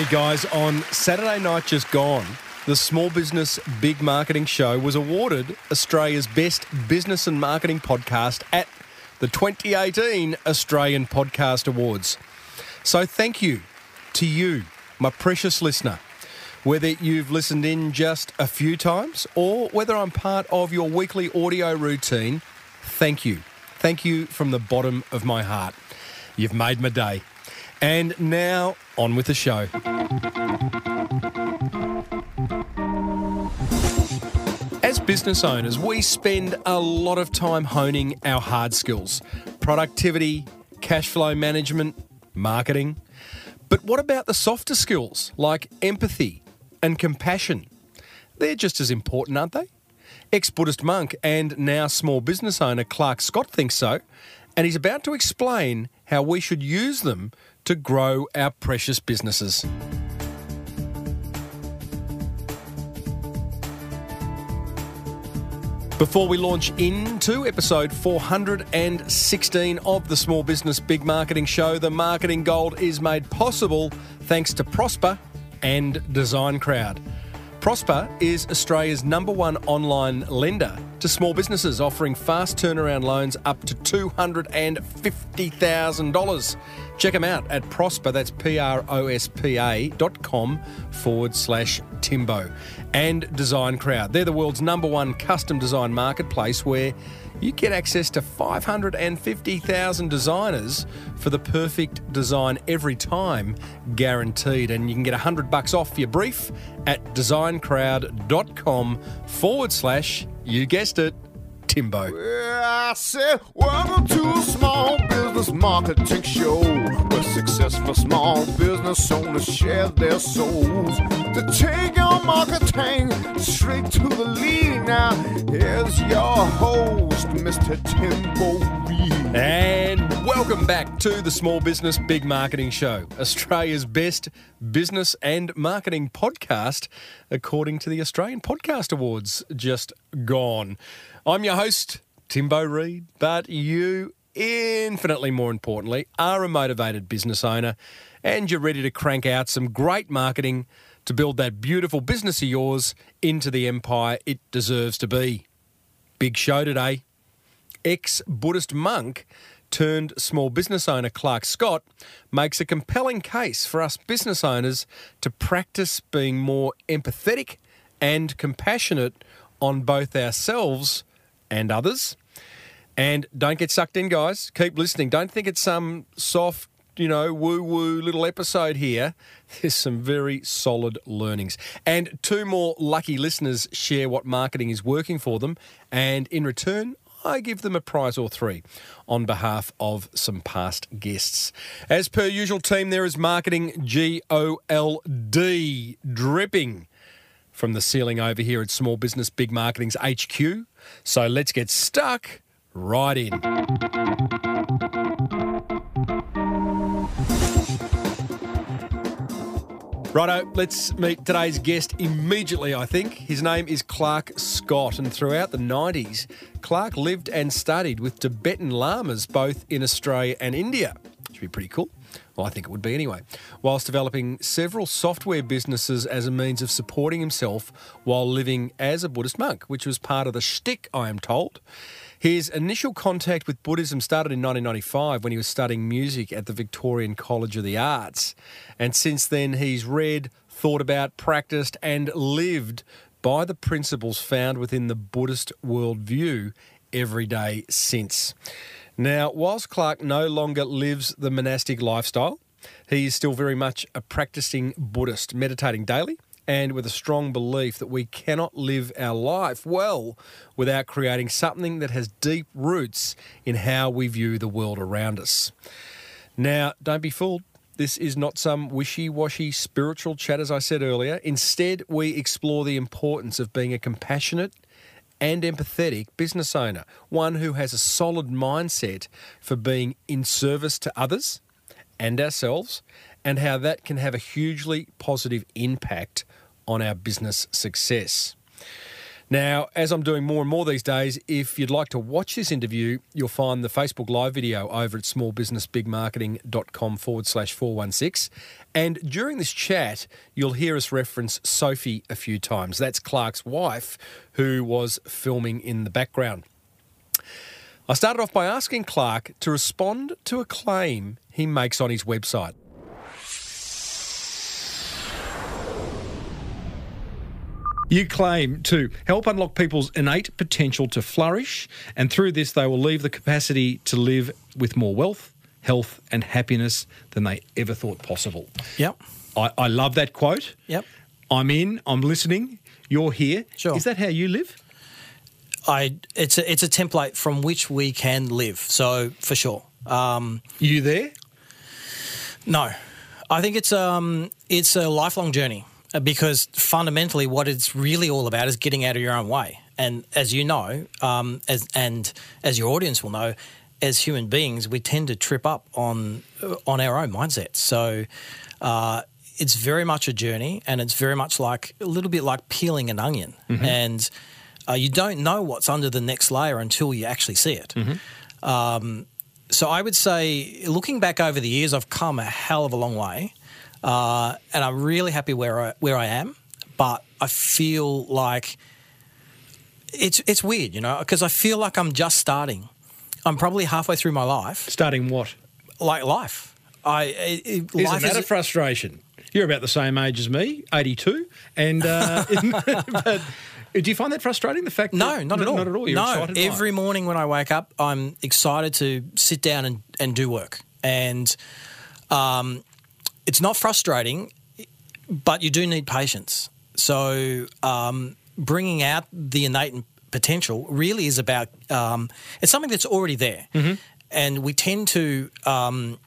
Hey guys, on Saturday night just gone, the Small Business Big Marketing Show was awarded Australia's Best Business and Marketing Podcast at the 2018 Australian Podcast Awards. So thank you to you, my precious listener. Whether you've listened in just a few times or whether I'm part of your weekly audio routine, thank you. Thank you from the bottom of my heart. You've made my day. And now, on with the show. As business owners, we spend a lot of time honing our hard skills productivity, cash flow management, marketing. But what about the softer skills like empathy and compassion? They're just as important, aren't they? Ex Buddhist monk and now small business owner Clarke Scott thinks so, and he's about to explain how we should use them to grow our precious businesses. Before we launch into episode 416 of the Small Business Big Marketing Show, the marketing gold is made possible thanks to Prospa and Design Crowd. Prospa is Australia's number one online lender to small businesses, offering fast turnaround loans up to $250,000. Check them out at Prospa, that's P R O S P A dot com forward slash Timbo. And Design Crowd. They're the world's number one custom design marketplace where you get access to 550,000 designers for the perfect design every time, guaranteed. And you can get 100 bucks off your brief at designcrowd.com forward slash, you guessed it, Timbo. I said, welcome to a small business marketing show where successful small business owners share their souls to take your marketing straight to the lead. Now, here's your host, Mr. Timbo Reed. And welcome back to the Small Business Big Marketing Show, Australia's best business and marketing podcast, according to the Australian Podcast Awards just gone. I'm your host, Timbo Reed, but you, infinitely more importantly, are a motivated business owner and you're ready to crank out some great marketing to build that beautiful business of yours into the empire it deserves to be. Big show today ex Buddhist monk turned small business owner Clarke Scott makes a compelling case for us business owners to practice being more empathetic and compassionate on both ourselves and others. And don't get sucked in, guys. Keep listening. Don't think it's some soft, you know, woo woo little episode here. There's some very solid learnings. And two more lucky listeners share what marketing is working for them. And in return, I give them a prize or three on behalf of some past guests. As per usual, team, there is marketing G O L D dripping from the ceiling over here at Small Business Big Marketing's HQ. So let's get stuck right in. Righto, let's meet today's guest immediately, I think. His name is Clarke Scott, and throughout the 90s, Clarke lived and studied with Tibetan lamas both in Australia and India. Should be pretty cool. Well, I think it would be anyway. Whilst developing several software businesses as a means of supporting himself while living as a Buddhist monk, which was part of the shtick, I am told. His initial contact with Buddhism started in 1995 when he was studying music at the Victorian College of the Arts. And since then, he's read, thought about, practiced, and lived by the principles found within the Buddhist worldview every day since. Now, whilst Clarke no longer lives the monastic lifestyle, he is still very much a practicing Buddhist, meditating daily and with a strong belief that we cannot live our life well without creating something that has deep roots in how we view the world around us. Now, don't be fooled. This is not some wishy washy spiritual chat, as I said earlier. Instead, we explore the importance of being a compassionate and empathetic business owner, one who has a solid mindset for being in service to others and ourselves, and how that can have a hugely positive impact on our business success. Now, as I'm doing more and more these days, if you'd like to watch this interview, you'll find the Facebook Live video over at smallbusinessbigmarketing.com forward slash 416. And during this chat, you'll hear us reference Sophie a few times. That's Clarke's wife, who was filming in the background. I started off by asking Clarke to respond to a claim he makes on his website. You claim to help unlock people's innate potential to flourish, and through this, they will leave the capacity to live with more wealth, health, and happiness than they ever thought possible. Yep. I, I love that quote. Yep. I'm in, I'm listening, you're here. Sure. Is that how you live? I it's a it's a template from which we can live. So for sure. Um, You there? no, I think it's um it's a lifelong journey because fundamentally what it's really all about is getting out of your own way. And as you know, um, as and as your audience will know, as human beings, we tend to trip up on on our own mindsets. So. Uh, it's very much a journey, and it's very much like a little bit like peeling an onion, and uh, you don't know what's under the next layer until you actually see it. Um, so I would say, looking back over the years, I've come a hell of a long way, uh, and I'm really happy where I, where I am. But I feel like it's it's weird, you know, because I feel like I'm just starting. I'm probably halfway through my life, Starting what? like life. I it, it- Isn't life that is a frustration? You're about the same age as me, 82. And uh, but do you find that frustrating? The fact No, that, not at all. Not at all. You're no, excited every morning when I wake up, I'm excited to sit down and, and do work. And um, it's not frustrating, but you do need patience. So um, bringing out the innate potential really is about um, it's something that's already there, Mm-hmm. and we tend to. Um,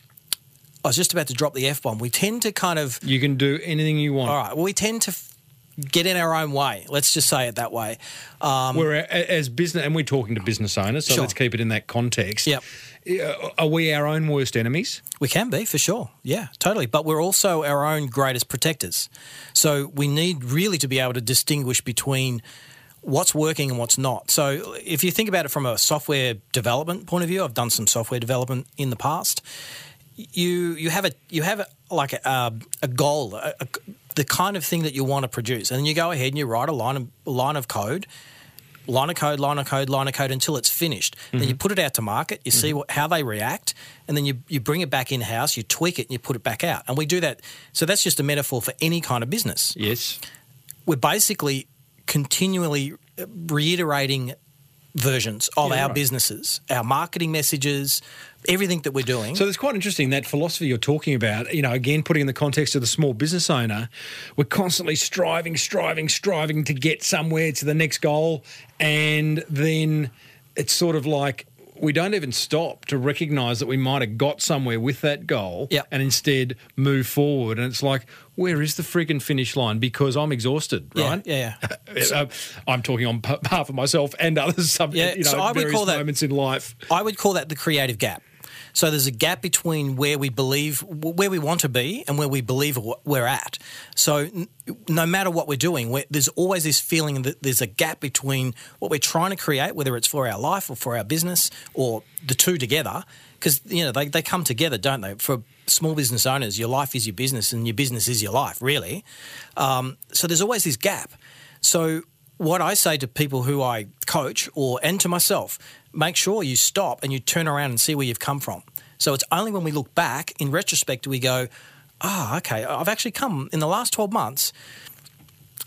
I was just about to drop the f bomb. We tend to kind of You can do anything you want. all right. Well, we tend to f- get in our own way. Let's just say it that way. Um, We're as business, and we're talking to business owners, so Sure. let's keep it in that context. Yep. Uh, Are we our own worst enemies? We can be for sure. Yeah, totally. But we're also our own greatest protectors. So we need really to be able to distinguish between what's working and what's not. So if you think about it from a software development point of view, I've done some software development in the past. You you have a you have a, like a, a goal, a, the kind of thing that you want to produce, and then you go ahead and you write a line of line of code line of code, line of code, line of code until it's finished. Then you mhm. put it out to market, you see mhm. what, how they react, and then you, you bring it back in house, you tweak it, and you put it back out. And we do that. So that's just a metaphor for any kind of business. Yes. We're basically continually reiterating versions of Yeah, our right. businesses, our marketing messages, everything that we're doing. So it's quite interesting that philosophy you're talking about. You know, again, putting in the context of the small business owner, we're constantly striving, striving, striving to get somewhere to the next goal, and then it's sort of like we don't even stop to recognise that we might have got somewhere with that goal, Yep. and instead move forward. And it's like, where is the frigging finish line? Because I'm exhausted, right? yeah, yeah. I'm talking on behalf of myself and others. Some, Yeah, you know, so I would call that- moments in life. I would call that the creative gap. So there's a gap between where we believe, where we want to be, and where we believe we're at. So no matter what we're doing, there's always this feeling that there's a gap between what we're trying to create, whether it's for our life or for our business or the two together, because you know they, they come together, don't they? For small business owners, your life is your business, and your business is your life, really. Um, so there's always this gap. So what I say to people who I coach or and to myself, make sure you stop and you turn around and see where you've come from. So it's only when we look back in retrospect do we go, ah, okay, I've actually come in the last 12 months.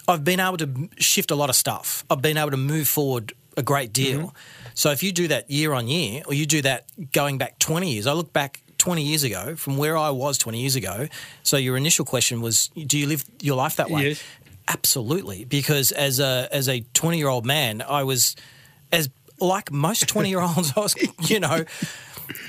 I've been able to shift a lot of stuff. I've been able to move forward a great deal. So if you do that year on year, or you do that going back 20 years, I look back 20 years ago from where I was 20 years ago. So your initial question was, do you live your life that way? Yes. Absolutely, because as a as a 20 year old man, I was as like most 20 year olds, I was you know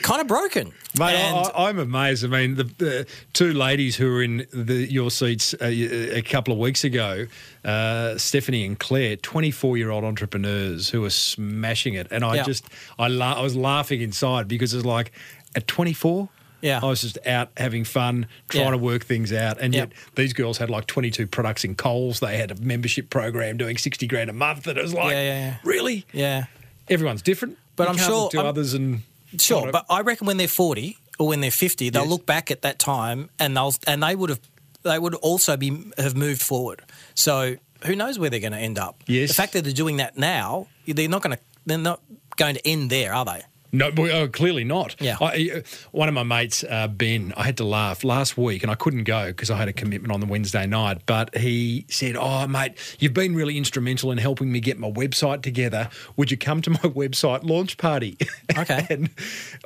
kind of broken. Mate, And- I, I'm amazed. I mean, the, the two ladies who were in the, your seats a, a couple of weeks ago, uh, Stephanie and Claire, 24 year old entrepreneurs who are smashing it. And I Yeah. just, I, la- I was laughing inside because it's like, at 24, Yeah. I was just out having fun, trying Yeah. to work things out. And Yep. yet these girls had like 22 products in Coles. They had a membership program doing 60 grand a month. And it was like, Yeah, yeah, yeah. really? Yeah. Everyone's different. But You I'm sure- look to others and Sure, but I reckon when they're 40 or when they're 50, they'll Yes. look back at that time and they'll and they would have they would also be have moved forward. So who knows where they're going to end up? Yes. The fact that they're doing that now, they're not going to they're not going to end there, are they? No, oh, clearly not. Yeah. I, uh, one of my mates, uh, Ben, I had to laugh last week, and I couldn't go because I had a commitment on the Wednesday night. But he said, "Oh, mate, you've been really instrumental in helping me get my website together. Would you come to my website launch party?" Okay. and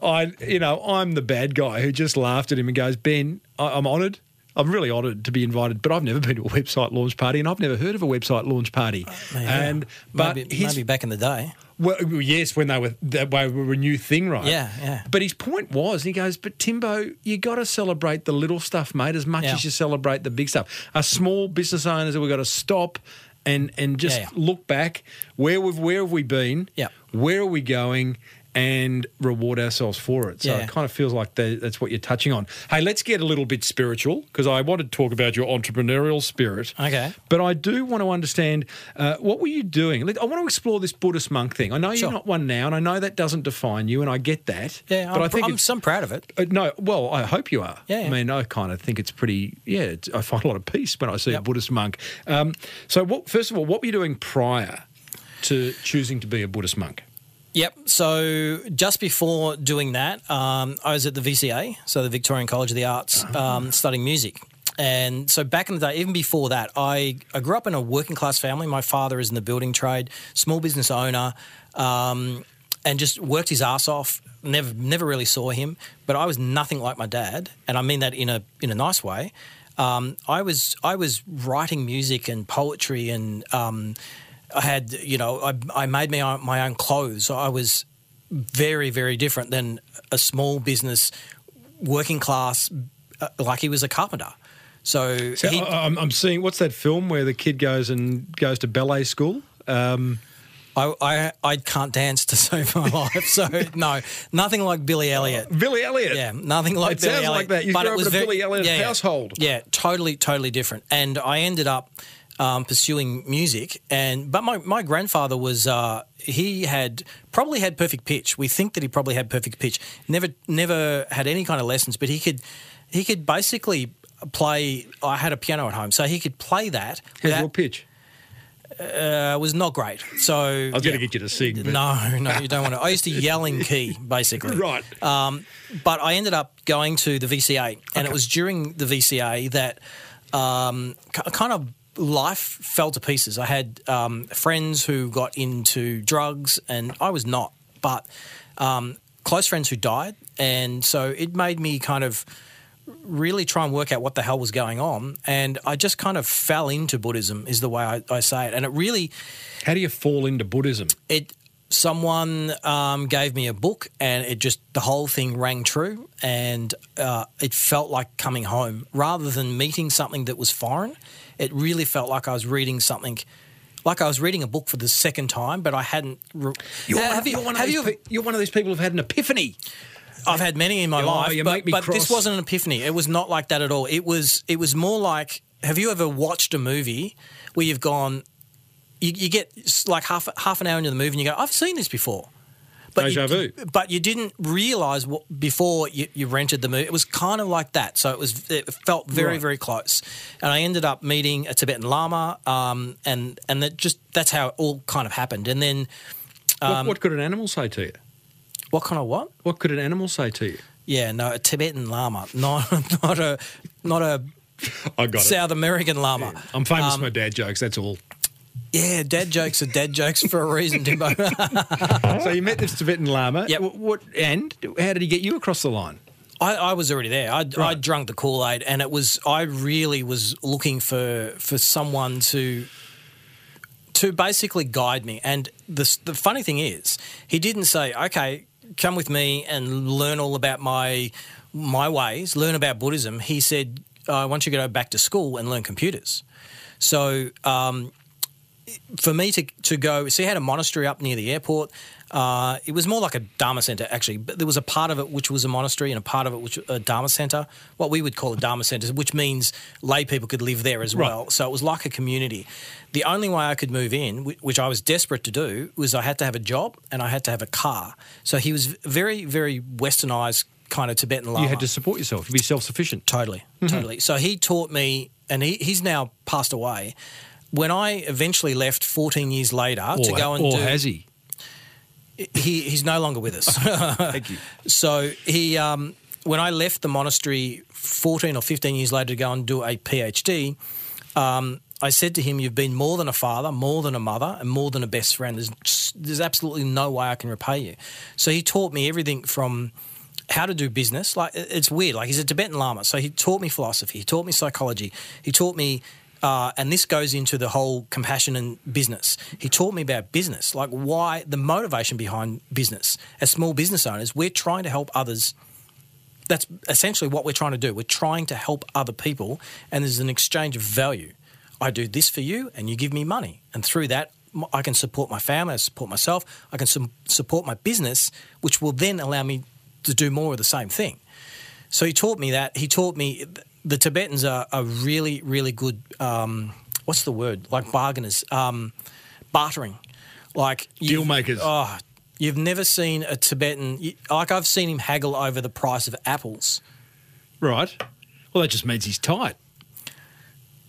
I, you know, I'm the bad guy who just laughed at him and goes, "Ben, I, I'm honoured. I'm really honoured to be invited, but I've never been to a website launch party, and I've never heard of a website launch party. And but maybe, his maybe back in the day. Well, yes, when they were that way were a new thing, right? Yeah, yeah. But his point was, he goes, "But Timbo, you got to celebrate the little stuff, mate, as much Yeah. as you celebrate the big stuff. Us small business owners, that we've got to stop and and just Yeah, yeah. look back. Where we've where have we been? Yeah. Where are we going? And reward ourselves for it. So Yeah. it kind of feels like that- that's what you're touching on. Hey, let's get a little bit spiritual because I wanted to talk about your entrepreneurial spirit. Okay. But I do want to understand uh, what were you doing? I want to explore this Buddhist monk thing. I know Sure. you're not one now, and I know that doesn't define you, and I get that. Yeah, but I'm, I think I'm so proud of it. uh, no. Well, I hope you are. Yeah, I mean, I kind of think it's pretty. Yeah, it's, I find a lot of peace when I see a Buddhist monk. Um, so, what, first of all, what were you doing prior to choosing to be a Buddhist monk? Yep. So just before doing that, um, I was at the VCA, so the Victorian College of the Arts, um, studying music. And so back in the day, even before that, I, I grew up in a working class family. My father is in the building trade, small business owner, um, and just worked his ass off. Never never really saw him, but I was nothing like my dad, and I mean that in a in a nice way. Um, I was I was writing music and poetry and um, I had, you know, I, I made my own, my own clothes. I was very, very different than a small business, working class, uh, like he was a carpenter. So, So he, I, I'm, I'm seeing what's that film where the kid goes and goes to ballet school? Um, I, I, I can't dance to save my life. So, no, nothing like Billy Elliot. Billy Elliot. Yeah, nothing like It Billy sounds Elliot. like that. You but grew it up was in a very- Billy Elliot yeah. household. Yeah, totally, totally different. And I ended up um, pursuing music. And but my, my grandfather was uh, he had probably had perfect pitch. We think that he probably had perfect pitch. Never never had any kind of lessons, but he could he could basically play. I had a piano at home, so he could play that. How's your pitch? uh, was not great. So I was going to get you to sing. But no, no, you don't want to. I used to yell in key, basically. Right. Um, but I ended up going to the VCA, and it was during the VCA that um, kind of life fell to pieces. I had um, friends who got into drugs, and I was not, but um, close friends who died, and so it made me kind of really try and work out what the hell was going on. And I just kind of fell into Buddhism, is the way I, I say it, and it really How do you fall into Buddhism? it someone um, gave me a book and it just the whole thing rang true and uh, it felt like coming home rather than meeting something that was foreign it really felt like i was reading something like i was reading a book for the second time but i hadn't re- You're, Uh, one, have you, you're one of these pe- one of these people who've had an epiphany. I've had many in my Oh, life, you but, make me but this wasn't an epiphany. It was not like that at all. It was it was more like have you ever watched a movie where you've gone you, you get like half half an hour into the movie and you go I've seen this before. But Deja you, vu. but you didn't realize what before you, you rented the movie. It was kind of like that, so it was. It felt very, Right. very close. And I ended up meeting a Tibetan Lama, um, and and that just that's how it all kind of happened. And then, um, what, what could an animal say to you? what kind of what? What could an animal say to you? Yeah, no, a Tibetan Lama, not not a not a I got South American Lama. I'm famous Um, for my dad jokes. That's all. Yeah, dad jokes are dad jokes for a reason, Timbo. so you met this Tibetan Lama. Yeah. What, what? And how did he get you across the line? I, I was already there. I'd, Right. I'd drunk the Kool Aid, and it was I really was looking for for someone to to basically guide me. And the the funny thing is, he didn't say, "Okay, come with me and learn all about my my ways, learn about Buddhism." He said, "I want you to go back to school and learn computers." So. Um, for me to to go, see, he had a monastery up near the airport. Uh, it was more like a Dharma center, actually, but there was a part of it which was a monastery and a part of it which a Dharma center, what we would call a Dharma center, which means lay people could live there as well. So it was like a community. The only way I could move in, which I was desperate to do, was I had to have a job and I had to have a car. So he was very, very westernized kind of Tibetan Lama. You had to support yourself. You be self sufficient. Totally, totally. So he taught me, and he, he's now passed away. When I eventually left 14 years later to go and or do, has he? he he's no longer with us. Thank you. so he, um, when I left the monastery 14 or 15 years later to go and do a PhD, um, I said to him, "You've been more than a father, more than a mother, and more than a best friend. There's just- there's absolutely no way I can repay you." So he taught me everything from how to do business. Like it's weird. Like he's a Tibetan Lama, so he taught me philosophy. He taught me psychology. He taught me, uh, and this goes into the whole compassion and business. He taught me about business, like why the motivation behind business. As small business owners, we're trying to help others. That's essentially what we're trying to do. We're trying to help other people, and there's an exchange of value. I do this for you, and you give me money, and through that, I can support my family, I support myself, I can su- support my business, which will then allow me to do more of the same thing. So he taught me that. He taught me the Tibetans are, are really, really good. Um, what's the word? Like bargainers, um, bartering, like Deal makers. Oh, you've never seen a Tibetan like I've seen him haggle over the price of apples. Right. Well, that just means he's tight.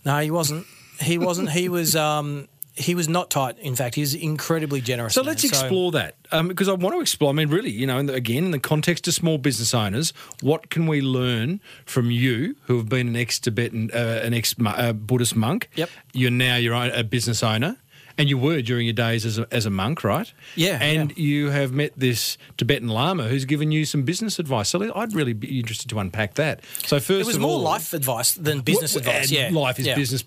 No, he wasn't. He wasn't. he was. Um, he was not tight. In fact, he was incredibly generous. So man. let's explore that um, because I want to explore. I mean, really, you know, again, in the context of small business owners, what can we learn from you, who have been an ex-Tibetan, uh, an ex-Buddhist monk? Yep. You're now your own, a business owner, and you were during your days as a, as a monk, right? Yeah, And yeah. you have met this Tibetan Lama who's given you some business advice. So I'd really be interested to unpack that. So first, It was more all, life advice than business advice. Yeah, life is yeah. business.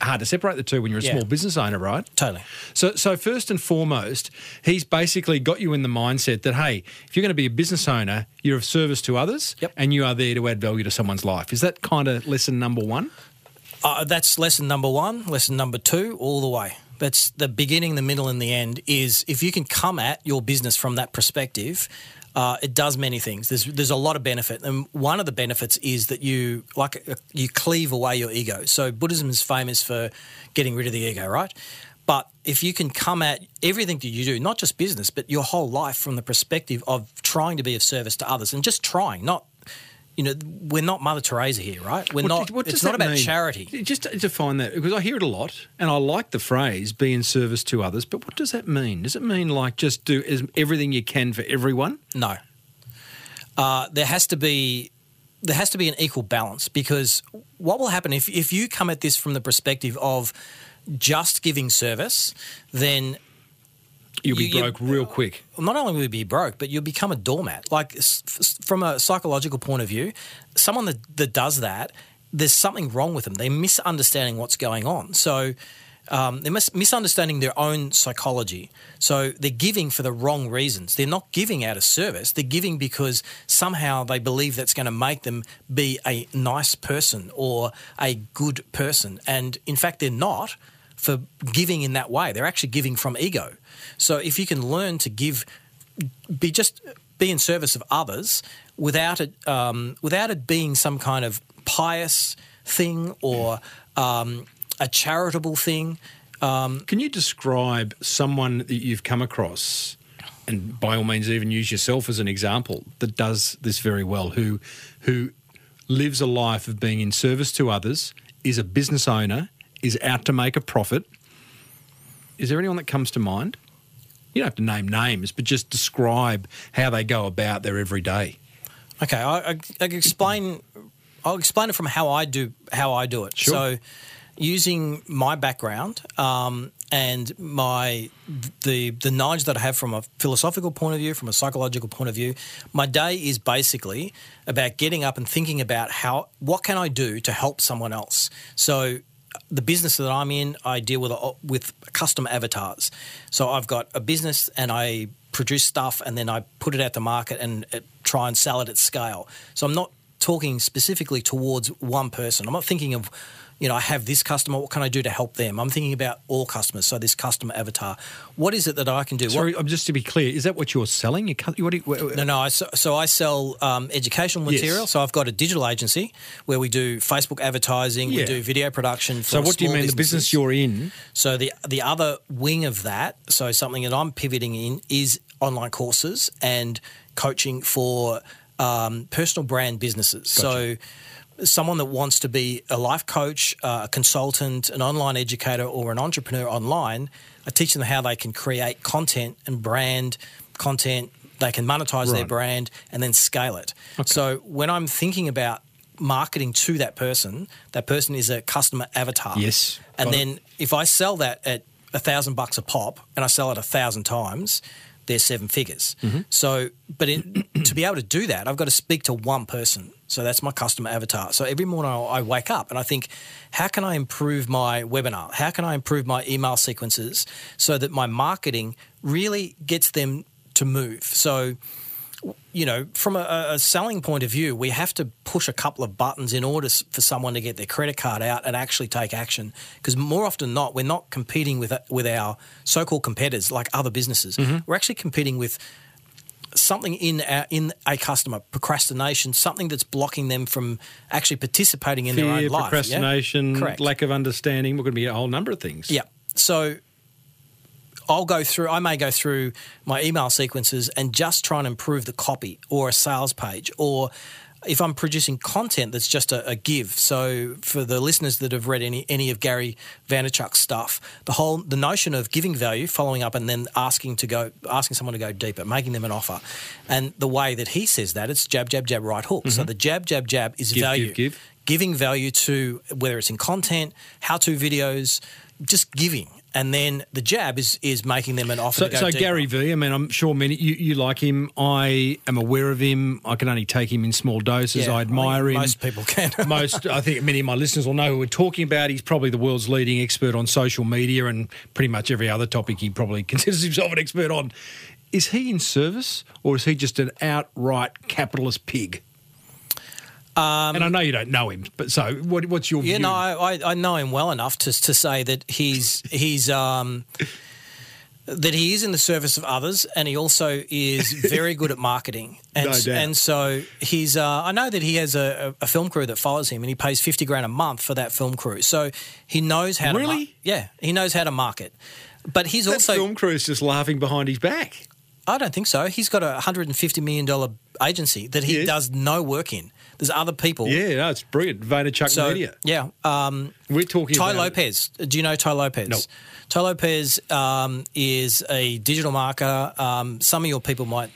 Hard to separate the two when you're a Yeah. small business owner, right? Totally. So, so first and foremost, he's basically got you in the mindset that hey, if you're going to be a business owner, you're of service to others, Yep. and you are there to add value to someone's life. Is that kind of lesson number one? Uh, that's lesson number one. Lesson number two, all the way. That's the beginning, the middle, and the end. Is if you can come at your business from that perspective, uh, it does many things. There's there's a lot of benefit, and one of the benefits is that you like uh, you cleave away your ego. So Buddhism is famous for getting rid of the ego, right? But if you can come at everything that you do, not just business, but your whole life from the perspective of trying to be of service to others, and just trying, not you know, we're not Mother Teresa here, right? We're What- not. what it's not about mean? charity. Just define that because I hear it a lot, and I like the phrase "be in service to others." But what does that mean? Does it mean like just do everything you can for everyone? No. Uh, there has to be there has to be an equal balance because what will happen if if you come at this from the perspective of just giving service, then You'll be You- you- broke real quick. not only will you be broke, but you'll become a doormat. Like f- from a psychological point of view, someone that, that does that, there's something wrong with them. They're misunderstanding what's going on. So um, they're mis- misunderstanding their own psychology. So they're giving for the wrong reasons. They're not giving out of service. They're giving because somehow they believe that's going to make them be a nice person or a good person. And in fact, they're not for giving in that way. They're actually giving from ego. So if you can learn to give, be just be in service of others without it, um, without it being some kind of pious thing or um, a charitable thing. Can you describe someone that you've come across, and by all means, even use yourself as an example, that does this very well, who who lives a life of being in service to others, is a business owner, is out to make a profit? Is there anyone that comes to mind? You don't have to name names, but just describe how they go about their everyday. Okay, I, I, I explain. I'll explain it from how I do how I do it. Sure. So, using my background um, and my the the knowledge that I have from a philosophical point of view, from a psychological point of view, my day is basically about getting up and thinking about how what can I do to help someone else. So. The business that I'm in, I deal with with custom avatars. So I've got a business and I produce stuff and then I put it out to market and uh, try and sell it at scale. So I'm not talking specifically towards one person. I'm not thinking of, you know, I have this customer. What can I do to help them? I'm thinking about all customers. So this customer avatar. What is it that I can do? What- Sorry, um, just to be clear, is that what you're selling? You what you, wh- no, no. I, so, so I sell um, educational Yes. material. So I've got a digital agency where we do Facebook advertising, Yeah. we do video production. For so what do you mean? The business you're in? So the the other wing of that, so something that I'm pivoting in is online courses and coaching for um, personal brand businesses. So someone that wants to be a life coach, uh, a consultant, an online educator, or an entrepreneur online, I teach them how they can create content and brand content. They can monetize their brand and then scale it. So when I'm thinking about marketing to that person, that person is a customer avatar. Yes, And got it. then if I sell that at a thousand bucks a pop and I sell it a thousand times, they're seven figures. Mm-hmm. So, but in, to be able to do that, I've got to speak to one person. So that's my customer avatar. So every morning I I wake up and I think, how can I improve my webinar? How can I improve my email sequences so that my marketing really gets them to move? So, you know, from a, a selling point of view, we have to push a couple of buttons in order for someone to get their credit card out and actually take action. Because more often than not, we're not competing with with our so-called competitors like other businesses. Mm-hmm. We're actually competing with something in our, in a customer procrastination, something that's blocking them from actually participating in their Fear, own life. procrastination, Correct. lack of understanding. We're going to be a whole number of things. Yeah. So I'll go through, I may go through my email sequences and just try and improve the copy or a sales page or if I'm producing content that's just a, a give. So for the listeners that have read any any of Gary Vaynerchuk's stuff, the whole the notion of giving value, following up, and then asking to go asking someone to go deeper, making them an offer, and the way that he says that it's jab jab jab right hook. So mm-hmm. the jab jab jab is Give, value give, give. giving value to whether it's in content, how to videos, just giving. And then the jab is is making them an offer So, to go so. Gary V, I mean, I'm sure many you, you like him. I am aware of him. I can only take him in small doses. Yeah, I admire think him. Most people can. Most, I think many of my listeners will know who we're talking about. He's probably the world's leading expert on social media and pretty much every other topic he probably considers himself an expert on. Is he in service or is he just an outright capitalist pig? And I know you don't know him, but so what, what's your Um, yeah, view? no, I, I- know him well enough to to say that he's he's um that he is in the service of others, and he also is very good at marketing. And No doubt. and so he's uh, I know that he has a, a film crew that follows him, and he pays fifty grand a month for that film crew. So he knows how to Really? yeah he knows how to market. But he's that also film crew is just laughing behind his back. I don't think so. He's got a hundred and fifty million dollar agency that he Yes. does no work in. There's other people. Yeah, no, it's brilliant. Vaynerchuk So Media. yeah, um, We're talking Tai Lopez. Do you know Tai Lopez? No. Tai Lopez um, is a digital marketer. Um, some of your people might,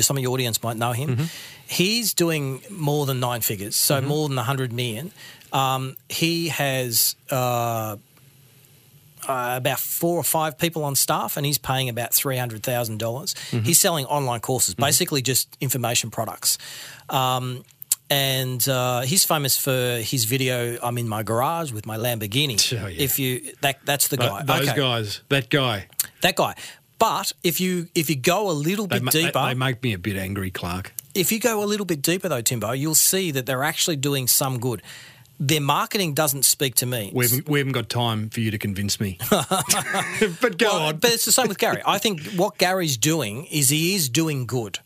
some of your audience might know him. Mm-hmm. He's doing more than nine figures, so more than 100 million. Um, he has uh, uh, about four or five people on staff, and he's paying about three hundred thousand dollars. He's selling online courses, basically just information products. Um, and uh, he's famous for his video. I'm in my garage with my Lamborghini. Oh, yeah. If you that that's the guy. Those Okay. guys. That guy. That guy. But if you if you go a little They, bit ma- they- deeper, they make me a bit angry, Clarke. if you go a little bit deeper though, Timbo, you'll see that they're actually doing some good. Their marketing doesn't speak to me. We haven't, we haven't got time for you to convince me. but go Well, on. But it's the same with Gary. I think what Gary's doing is he is doing good.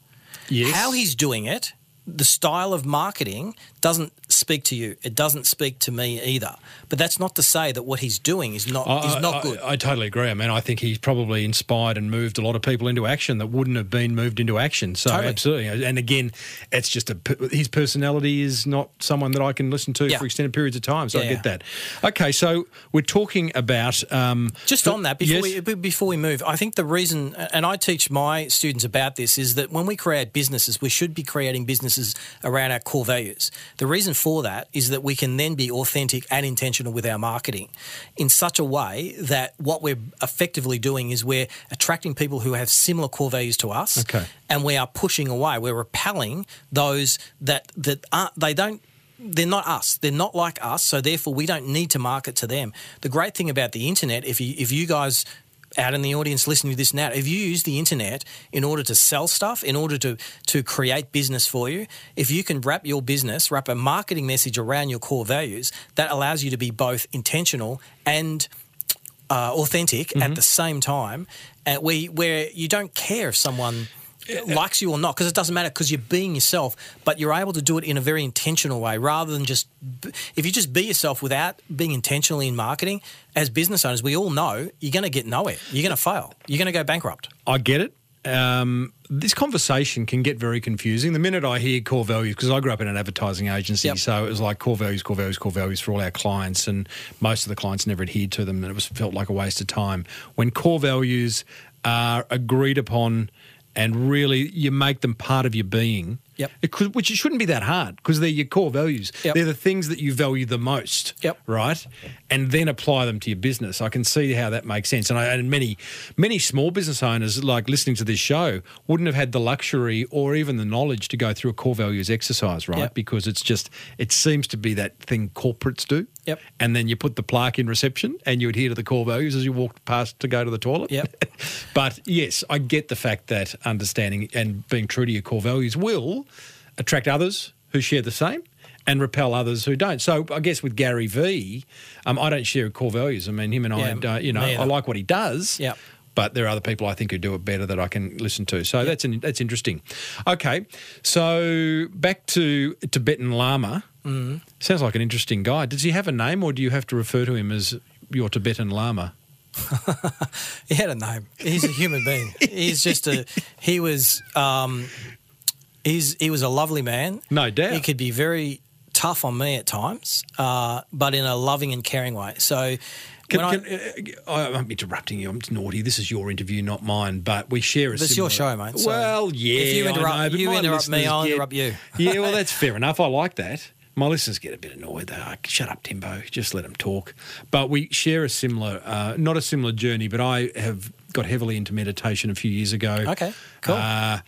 Yes. How he's doing it, the style of marketing doesn't speak to you. It doesn't speak to me either. But that's not to say that what he's doing is not I- is not I- good. I, I totally agree. I mean, I think he's probably inspired and moved a lot of people into action that wouldn't have been moved into action. So Totally. absolutely. And again, it's just a his personality is not someone that I can listen to Yeah. for extended periods of time. So I Yeah, get that. Okay, so we're talking about um, Just on that, before yes. we before we move, I think the reason, and I teach my students about this, is that when we create businesses, we should be creating businesses around our core values. The reason for that is that we can then be authentic and intentional with our marketing in such a way that what we're effectively doing is we're attracting people who have similar core values to us, Okay. and we are pushing away, we're repelling those that that aren't they don't they're not us. They're not like us. So therefore, we don't need to market to them. The great thing about the internet, if you if you guys out in the audience listening to this now, if you use the internet in order to sell stuff, in order to to create business for you, if you can wrap your business, wrap a marketing message around your core values, that allows you to be both intentional and uh, authentic at the same time, uh, where where you don't care if someone likes you or not because it doesn't matter because you're being yourself, but you're able to do it in a very intentional way rather than just if you just be yourself without being intentionally in marketing. As business owners, we all know you're going to get nowhere. You're going to fail. You're going to go bankrupt. I get it. Um, this conversation can get very confusing. The minute I hear core values, because I grew up in an advertising agency, Yep. so it was like core values, core values, core values for all our clients, and most of the clients never adhered to them, and it was felt like a waste of time. When core values are agreed upon and really you make them part of your being, Yep. it could, which it shouldn't be that hard because they're your core values. Yep. They're the things that you value the most Yep. right? And then apply them to your business. I can see how that makes sense. And, I, and many, many small business owners, like listening to this show, wouldn't have had the luxury or even the knowledge to go through a core values exercise, right? Yep. Because it's just, it seems to be that thing corporates do. Yep. And then you put the plaque in reception and you adhere to the core values as you walk past to go to the toilet. Yep. but yes, I get the fact that understanding and being true to your core values will attract others who share the same and repel others who don't. So I guess with Gary V, um, I don't share core values. I mean, him and Yeah, I, don't, you know, I like what he does. Yep. But there are other people I think who do it better that I can listen to. So that's an, that's interesting. Okay, so back to Tibetan Lama. Mm. Sounds like an interesting guy. Does he have a name, or do you have to refer to him as your Tibetan Lama? He had a name. He's a human being. He's just a. He was. Um, he's he was a lovely man. No doubt. He could be very tough on me at times, uh, but in a loving and caring way. So. Can, I- can, uh, I'm interrupting you. I'm naughty. This is your interview, not mine. But we share a. It's similar- your show, mate, so well, yeah. if you I interrupt- know, you interrupt me, I'll get- interrupt you. yeah, well, that's fair enough. I like that. My listeners get a bit annoyed. They're like, "Shut up, Timbo. Just let them talk." But we share a similar, uh, not a similar journey. But I have got heavily into meditation a few years ago. Okay, cool. Uh,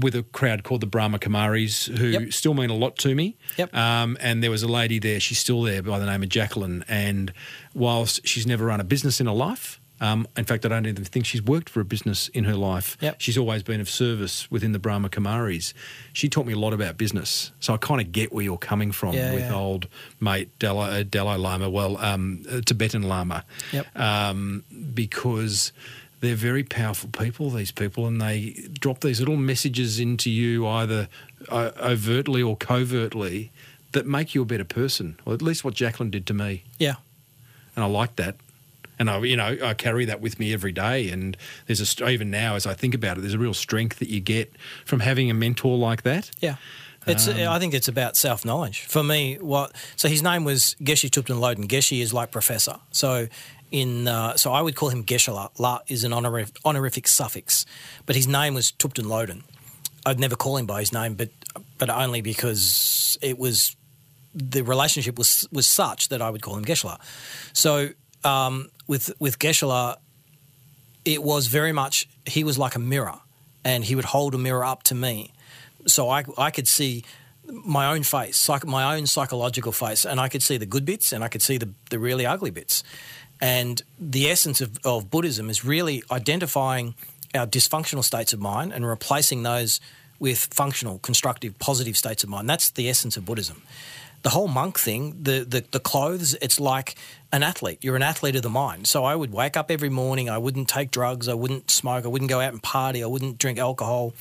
with a crowd called the Brahma Kumaris, who Yep. still mean a lot to me. Yep. Um, and there was a lady there, she's still there by the name of Jacqueline. And whilst she's never run a business in her life, um, in fact, I don't even think she's worked for a business in her life. Yep. She's always been of service within the Brahma Kumaris. She taught me a lot about business. So I kind of get where you're coming from Yeah, with yeah. old mate Dalai, uh, Dalai Lama, well, um, Tibetan Lama. Yep. Um, because they're very powerful people, these people, and they drop these little messages into you either uh, overtly or covertly that make you a better person, or at least what Jacqueline did to me. yeah. And I like that. And I, you know, I carry that with me every day. And there's a even now, as I think about it, there's a real strength that you get from having a mentor like that. Yeah. It's. Um, I think it's about self knowledge. For me, what so his name was Geshe Thubten Loden. Geshe is like professor. So in uh, so I would call him Geshe-la. La is an honorific, honorific suffix, but his name was Thubten Loden. I'd never call him by his name, but but only because it was the relationship was was such that I would call him Geshe-la. So um, with with Geshe-la, it was very much he was like a mirror, and he would hold a mirror up to me, so I I could see my own face, my own psychological face, and I could see the good bits and I could see the the really ugly bits, and the essence of, of Buddhism is really identifying our dysfunctional states of mind and replacing those with functional, constructive, positive states of mind. That's the essence of Buddhism the whole monk thing, the, the the clothes, it's like an athlete. You're an athlete of the mind. So I would wake up every morning. I wouldn't take drugs. I wouldn't smoke. I wouldn't go out and party. I wouldn't drink alcohol.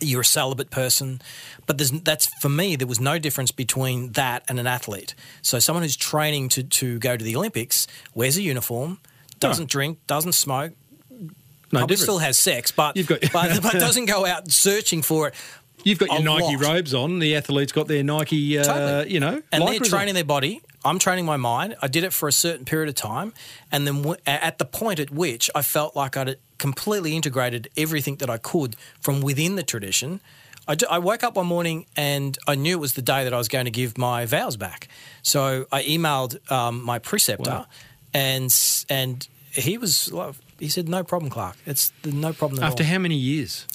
You're a celibate person, but there's that's for me. There was no difference between that and an athlete. So someone who's training to to go to the Olympics wears a uniform, doesn't drink, doesn't smoke, No, probably different. still has sex, but got- but, but doesn't go out searching for it. You've got your Nike lot. robes on. The athletes got their Nike, uh, Totally. you know, and they're training on. their body. I'm training my mind. I did it for a certain period of time, and then w- at the point at which I felt like I'd completely integrated everything that I could from within the tradition. I, d- I woke up one morning and I knew it was the day that I was going to give my vows back. So I emailed um, my preceptor, Wow. and and he was he said no problem, Clarke. It's the- no problem at After all. how many years?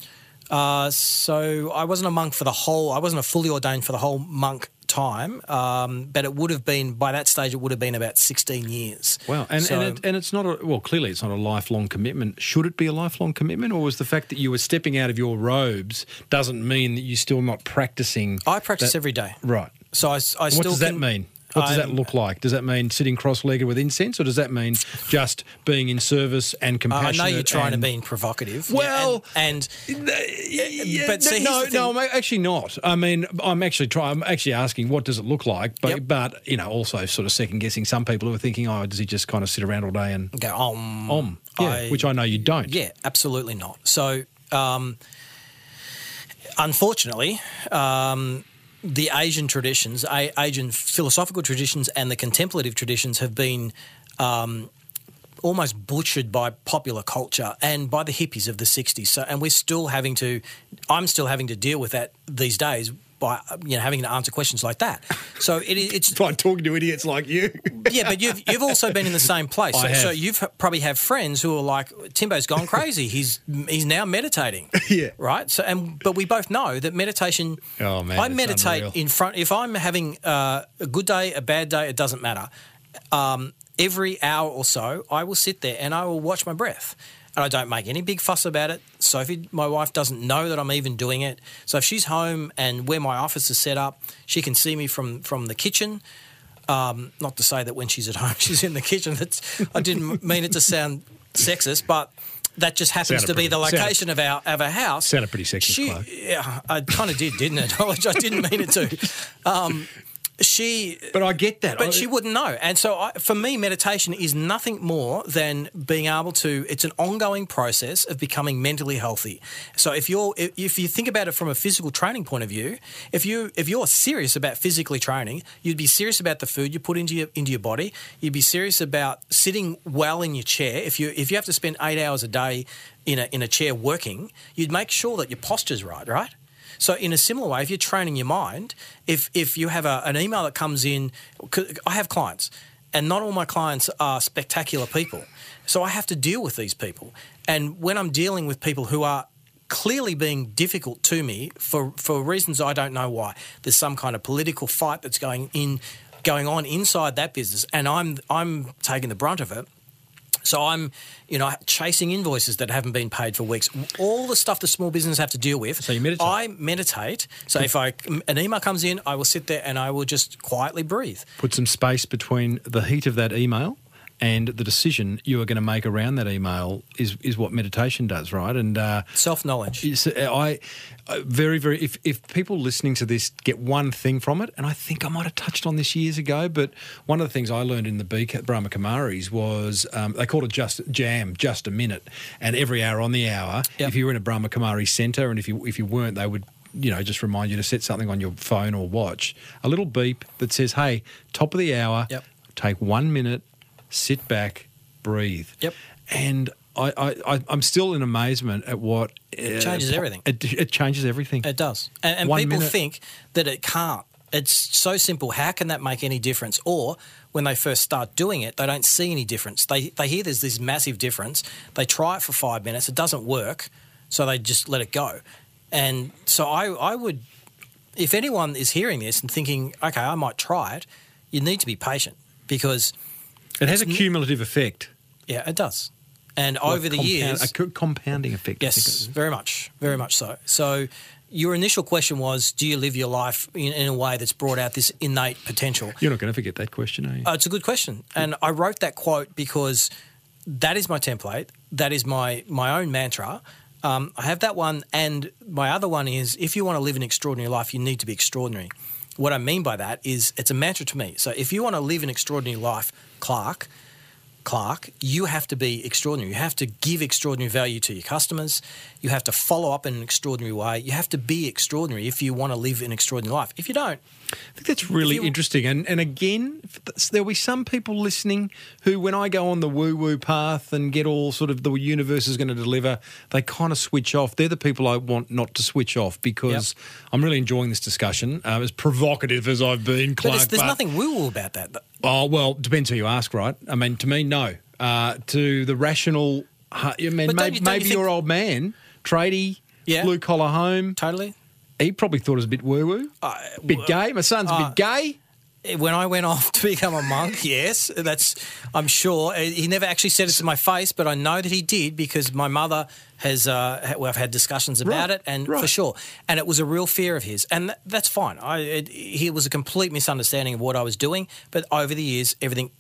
Uh, so I wasn't a monk for the whole. I wasn't a fully ordained for the whole monk time, um, but it would have been by that stage. It would have been about sixteen years. Wow, and So- and, it, and it's not a well. Clearly, it's not a lifelong commitment. Should it be a lifelong commitment, or was the fact that you were stepping out of your robes doesn't mean that you're still not practicing? I practice that- every day. Right. So I, I What still does that can- mean? What does that look like? Does that mean sitting cross-legged with incense, or does that mean just being in service and Uh, I know you're trying to be provocative. Well, and, and Yeah, but see, no, no. I'm actually not. I mean, I'm actually trying. I'm actually asking, what does it look like? But, Yep. but you know, also sort of second guessing some people who are thinking, oh, does he just kind of sit around all day and go um, om? Yeah, I- which I know you don't. Yeah, absolutely not. So, um, unfortunately, um, the Asian traditions, Asian philosophical traditions, and the contemplative traditions have been um, almost butchered by popular culture and by the hippies of the '60s. So, and we're still having to, I'm still having to deal with that these days by you know having to answer questions like that. So it, it's By talking to idiots like you. yeah, but you've you've also been in the same place. So, so you've probably have friends who are like, Timbo's gone crazy. He's he's now meditating. Yeah. Right. So and but we both know that meditation. Oh, man, I meditate unreal. in front. If I'm having uh, a good day, a bad day, it doesn't matter. Um, every hour or so, I will sit there and I will watch my breath. And I don't make any big fuss about it. Sophie, my wife, doesn't know that I'm even doing it. So if she's home and where my office is set up, she can see me from from the kitchen. Um, not to say that when she's at home, she's in the kitchen. That's, I didn't mean it to sound sexist, but that just happens Sounded to be the pretty- sounded- location of our of our house. Sounded pretty sexist, She, yeah, I kind of did, didn't it? I didn't mean it to. Um, she But I get that. but I- she wouldn't know. And so I, for me, meditation is nothing more than being able to, it's an ongoing process of becoming mentally healthy. So if you're, if, if you think about it from a physical training point of view, if you, if you're serious about physically training, you'd be serious about the food you put into your, into your body. You'd be serious about sitting well in your chair. If you, if you have to spend eight hours a day in a, in a chair working, you'd make sure that your posture's right, right? So, in a similar way, if you're training your mind, if if you have a, an email that comes in, I have clients, and not all my clients are spectacular people. So I have to deal with these people, and when I'm dealing with people who are clearly being difficult to me for for reasons I don't know why, there's some kind of political fight that's going in going on inside that business, and I'm I'm taking the brunt of it. So I'm, you know, chasing invoices that haven't been paid for weeks. All the stuff the small business have to deal with. So you meditate? I meditate. So if I an email comes in, I will sit there and I will just quietly breathe. put some space between the heat of that email and the decision you are going to make around that email is is what meditation does, right? And uh, Self knowledge. Uh, I I- very very if if people listening to this get one thing from it, and I think I might have touched on this years ago, but one of the things I learned in the beak at Brahma Kumaris was um, they called it just jam, just a minute, and every hour on the hour, Yep. if you were in a Brahma Kumari centre, and if you if you weren't, they would. You know, just remind you to set something on your phone or watch. A little beep that says, "Hey, top of the hour. Yep. Take one minute, sit back, breathe." Yep. And I, I, I'm still in amazement at what uh, Changes everything. It, it changes everything. It does. And, and people minute. think that it can't. It's so simple. How can that make any difference? Or when they first start doing it, they don't see any difference. They, they hear there's this massive difference. They try it for five minutes. It doesn't work. So they just let it go. And so I, I would, if anyone is hearing this and thinking, okay, I might try it, you need to be patient because, it has a cumulative effect. yeah, it does. And Like over the compound- years, a co- compounding effect. Yes, very much, very much so. So, your initial question was, do you live your life in, in a way that's brought out this innate potential? You're not going to forget that question, are you? Uh, it's a good question, and I wrote that quote because that is my template. That is my my own mantra. Um, I have that one, and my other one is, if you want to live an extraordinary life, you need to be extraordinary. What I mean by that is, it's a mantra to me. So, if you want to live an extraordinary life, Clarke, Clarke, you have to be extraordinary. You have to give extraordinary value to your customers. You have to follow up in an extraordinary way. You have to be extraordinary if you want to live an extraordinary life. If you don't, I think that's really you- interesting. And and again, there'll be some people listening who, when I go on the woo woo path and get all sort of the universe is going to deliver, they kind of switch off. They're the people I want not to switch off because I'm really enjoying this discussion. Um, as provocative as I've been, but Clarke. it's, there's but- nothing woo woo about that. Oh well, depends who you ask, right? I mean, to me, no. Uh, to the rational, I mean, don't maybe, you- don't you maybe think- your old man, tradie, Yeah. blue collar home. Totally. he probably thought it was a bit woo woo, bit gay. My son's a bit gay. When I went off to become a monk, yes, that's I'm sure Uh, he never actually said it to my face, but I know that he did because my mother has. Uh, well, I've had discussions about Right, it, and right. for sure, and it was a real fear of his, and th- that's fine. I it, he was a complete misunderstanding of what I was doing, but over the years, everything.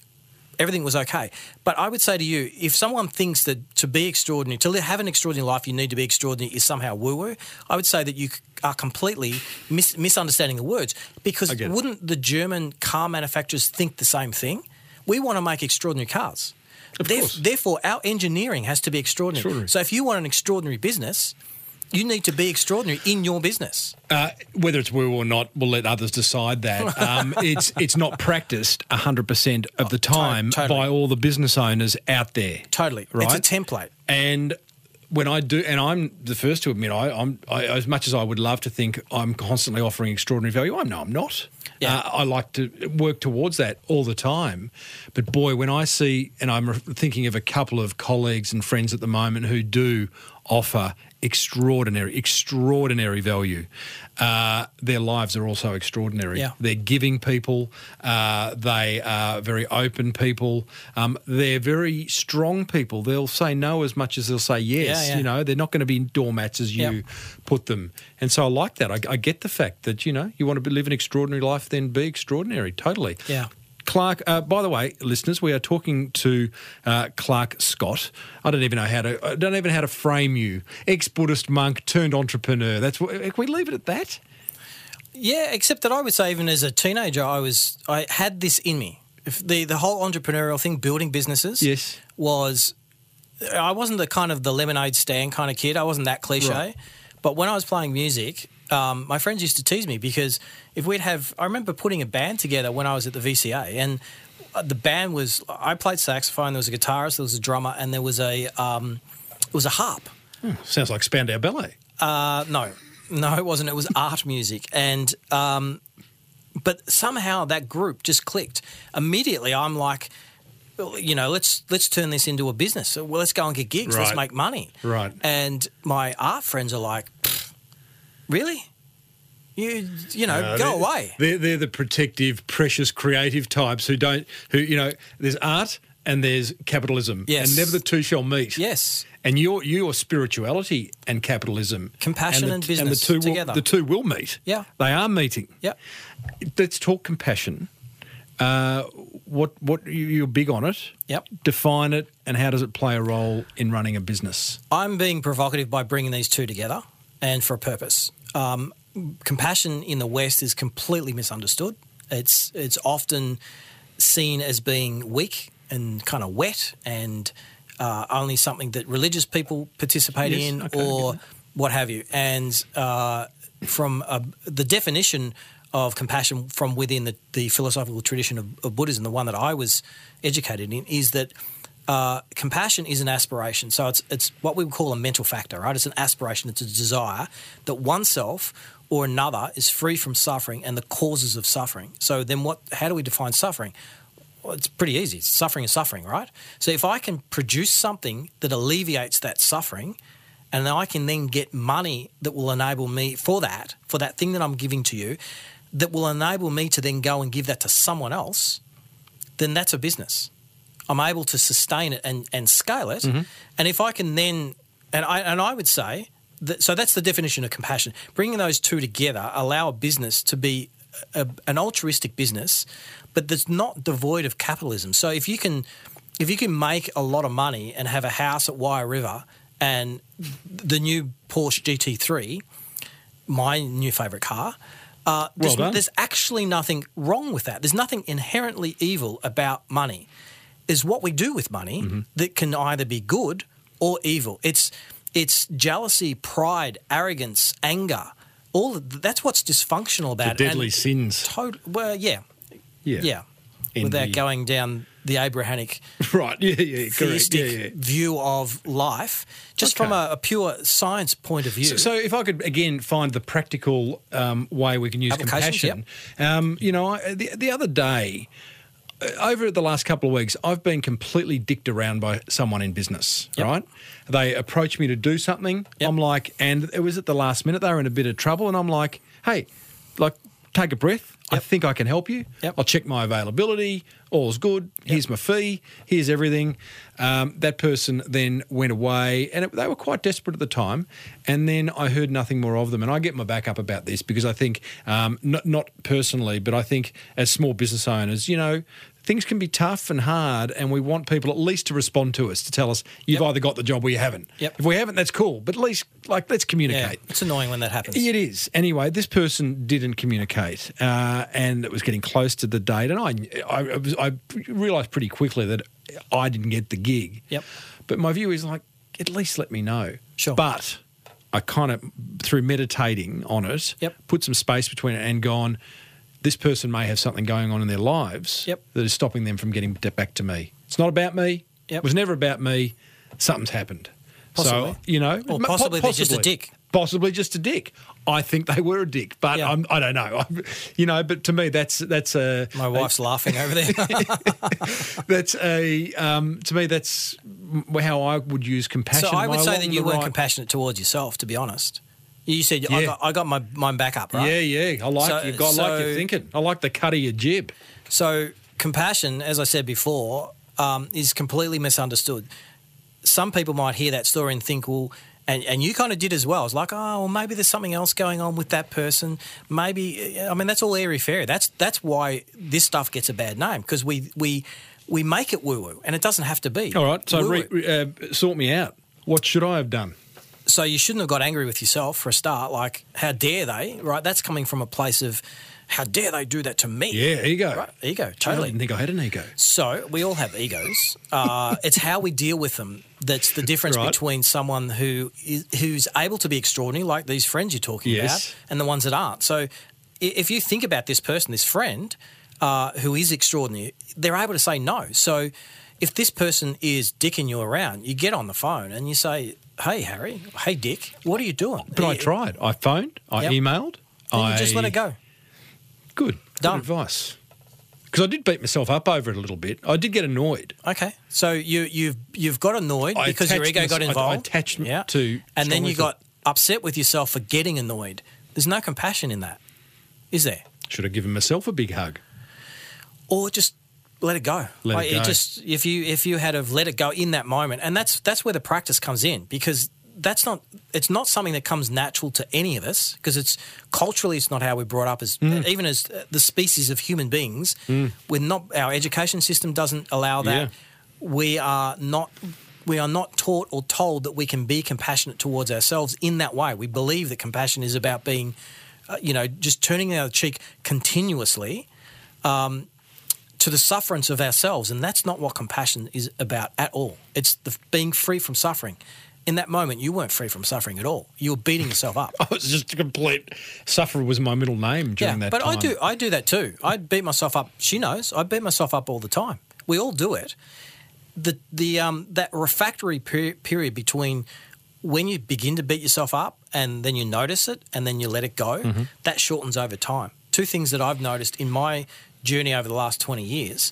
Everything was okay, but I would say to you, if someone thinks that to be extraordinary, to have an extraordinary life, you need to be extraordinary is somehow woo-woo. I would say that you are completely mis- misunderstanding the words because I get it. wouldn't the German car manufacturers think the same thing? We want to make extraordinary cars. Of Theref- course. Therefore, our engineering has to be extraordinary. Extraordinary. So, if you want an extraordinary business, you need to be extraordinary in your business. Uh, whether it's woo or not, we'll let others decide that. Um, it's it's not practiced hundred percent of the time totally. by all the business owners out there. Totally, Right. it's a template. And when I do, and I'm the first to admit, I, I'm I, as much as I would love to think I'm constantly offering extraordinary value. I know I'm not. Yeah. Uh, I like to work towards that all the time. But boy, when I see, and I'm thinking of a couple of colleagues and friends at the moment who do offer extraordinary, extraordinary value. Uh, their lives are also extraordinary. Yeah. They're giving people. Uh, they are very open people. Um, they're very strong people. They'll say no as much as they'll say yes. Yeah, yeah. You know, they're not going to be doormats as you Yep. put them. And so I like that. I, I get the fact that you know you want to live an extraordinary life, then be extraordinary. Totally. Yeah. Clarke, uh, by the way, listeners, we are talking to uh, Clarke Scott. I don't even know how to. I don't even know how to frame you. Ex-Buddhist monk turned entrepreneur. That's what. Can we leave it at that? Yeah, except that I would say, even as a teenager, I was I had this in me. If the the whole entrepreneurial thing, building businesses, Yes. was I wasn't the kind of the lemonade stand kind of kid. I wasn't that cliche. Right. But when I was playing music, um, my friends used to tease me because if we'd have, I remember putting a band together when I was at the VCA, and uh, the band was I played saxophone. There was a guitarist, there was a drummer, and there was a um, it was a harp. Sounds like Spandau Ballet. Uh, no, no, it wasn't. It was art music, and um, but somehow that group just clicked. Immediately, I'm like, you know, let's let's turn this into a business. Well, let's go and get gigs. Let's make money. Right. And my art friends are like, "Pfft, really? You you know, Uh, go they're- away. They're, they're the protective, precious, creative types who don't, who, you know, there's art and there's capitalism. Yes. And never the two shall meet. Yes. And your your spirituality and capitalism, Compassion and, the- and the two together. Will, the two will meet. Yeah. they are meeting. Yeah. Let's talk compassion. Uh, what what you- you're big on it? Yep. Define it, and how does it play a role in running a business? I'm being provocative by bringing these two together and for a purpose. Um, compassion in the West is completely misunderstood. It's it's often seen as being weak and kind of wet and uh, only something that religious people participate Yes, in okay, or what have you. And uh, from uh, the definition of compassion from within the, the philosophical tradition of, of Buddhism, the one that I was educated in, is that uh, compassion is an aspiration. So it's it's what we would call a mental factor, right? It's an aspiration. It's a desire that oneself or another is free from suffering and the causes of suffering. So then, what? How do we define suffering? Well, it's pretty easy. Suffering is suffering, right? So if I can produce something that alleviates that suffering, and then I can then get money that will enable me for that, for that thing that I'm giving to you, that will enable me to then go and give that to someone else, then that's a business. I'm able to sustain it and, and scale it. And if I can then, and I, and I would say, that, so that's the definition of compassion. Bringing those two together allow a business to be a, an altruistic business, but that's not devoid of capitalism. So if you can, if you can make a lot of money and have a house at Wye River and the new Porsche GT3, my new favourite car. Uh, there's, done. there's actually nothing wrong with that. There's nothing inherently evil about money. Is what we do with money Mm-hmm. that can either be good or evil. It's it's jealousy, pride, arrogance, anger. All that's what's dysfunctional The about it. deadly And sins. tot- well, yeah, Yeah. yeah. Envy. Without going down the Abrahamic Right. Yeah. Yeah. Theistic Yeah. yeah. view of life, just from a, a pure science point of view. So, so if I could again find the practical um, way we can use compassion, um, you know, I, the the other day over the last couple of weeks, I've been completely dicked around by someone in business, Yep. right? They approach me to do something. Yep. I'm like, and it was at the last minute, they were in a bit of trouble. And I'm like, hey, like, take a breath. I think I can help you. Yep. I'll check my availability. All's good. Here's my fee. Here's everything. Um, that person then went away, and it, they were quite desperate at the time. And then I heard nothing more of them. And I get my back up about this because I think, um, not, not personally, but I think as small business owners, you know, things can be tough and hard, and we want people at least to respond to us to tell us you've Yep. either got the job or you haven't. Yep. If we haven't, that's cool. But at least, like, let's Yeah, communicate. it's annoying when that happens. It is. Anyway, this person didn't communicate, uh, and it was getting close to the date, and I, I, I, I realised pretty quickly that I didn't get the gig. Yep. But my view is like, at least let me know. Sure. But I kind of, through meditating on it, Yep. put some space between it and gone. This person may have something going on in their lives Yep. that is stopping them from getting back to me. It's not about me. Yep. It was never about me. Something's happened. Possibly. So you know, Or po- possibly they're just a dick. Possibly just a dick. I think they were a dick, but Yeah. I'm, I don't know. I'm, you know, but to me, that's that's a My wife's laughing over there. that's a um, to me that's how I would use compassion. so I would Am say that you weren't compassionate towards yourself, to be honest. You said I, got, I got my mine back up, right? Yeah, yeah. I like So- you. I like your thinking. I like the cut of your jib. So compassion, as I said before, um, is completely misunderstood. Some people might hear that story and think, well, and, and you kind of did as well. It's like, oh, well, maybe there's something else going on with that person. Maybe, I mean, that's all airy fairy. That's that's why this stuff gets a bad name because we we we make it woo woo, and it doesn't have to be. All right. So re, re- uh, sort me out. What should I have done? So you shouldn't have got angry with yourself for a start. Like, how dare they? Right? That's coming from a place of, how dare they do that to me? Yeah, ego. Right? Ego, totally. I didn't think I had an ego. So we all have egos. Uh, it's how we deal with them that's the difference Right. between someone who is, who's able to be extraordinary, like these friends you're talking Yes. about, and the ones that aren't. So if you think about this person, this friend uh, who is extraordinary, they're able to say no. So if this person is dicking you around, you get on the phone and you say, "Hey, Harry. Hey, Dick. What are you doing?" But I tried. I phoned. I Yep. emailed. then I you just let it go. Good. Done. Good advice. Because I did beat myself up over it a little bit. I did get annoyed. Okay, so you you've you've got annoyed I because your ego my- got I- I involved. attached yeah. to and then you to- got upset with yourself for getting annoyed. There's no compassion in that, is there? Should have given myself a big hug. Or just let it go. Let it Like, go. just if you if you had have let it go in that moment, and that's that's where the practice comes in because that's not it's not something that comes natural to any of us because it's culturally it's not how we're brought up as Mm. even as the species of human beings. We're not our education system doesn't allow that. Yeah. We are not we are not taught or told that we can be compassionate towards ourselves in that way. We believe that compassion is about being, uh, you know, just turning our cheek continuously um, to the sufferance of ourselves, and that's not what compassion is about at all. It's the being free from suffering. In that moment, you weren't free from suffering at all. You were beating yourself up. I was just a complete sufferer was my middle name during that but time. I do I do that too. I beat myself up. She knows. I beat myself up all the time. We all do it. The the um that refractory per- period between when you begin to beat yourself up and then you notice it and then you let it go, Mm-hmm. that shortens over time. Two things that I've noticed in my journey over the last 20 years,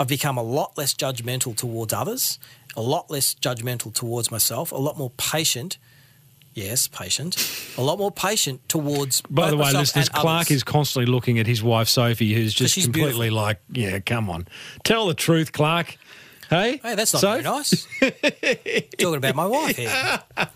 I've become a lot less judgmental towards others, a lot less judgmental towards myself, a lot more patient. Yes, patient. A lot more patient towards. By the way, listeners, Clarke others. is constantly looking at his wife Sophie, who's just completely beautiful. like, "Yeah, come on, tell the truth, Clarke." Hey, Hey, that's not so, very nice. Talking about my wife here.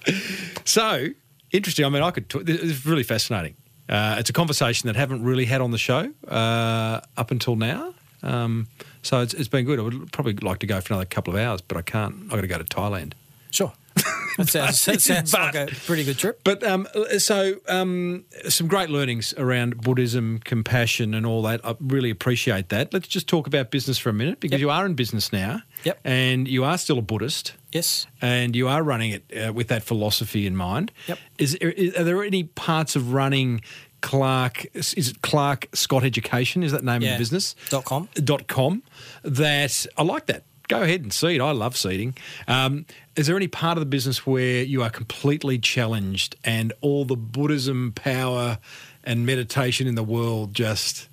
So interesting. I mean, I could. Talk, this is really fascinating. Uh, it's a conversation that I haven't really had on the show uh, up until now. Um, so it's, it's been good. I would probably like to go for another couple of hours, but I can't. I've got to go to Thailand. Sure. That sounds, that sounds But- like a pretty good trip. But um, so um, some great learnings around Buddhism, compassion, and all that. I really appreciate that. Let's just talk about business for a minute because Yep. you are in business now, Yep. and you are still a Buddhist, Yes. and you are running it uh, with that philosophy in mind. Yep. Is, is are there any parts of running Clarke? Is it Clarke Scott Education? Is that name of the business? Dot com. dot com that I like that. Go ahead and seed. I love seeding. Um, is there any part of the business where you are completely challenged and all the Buddhism power and meditation in the world just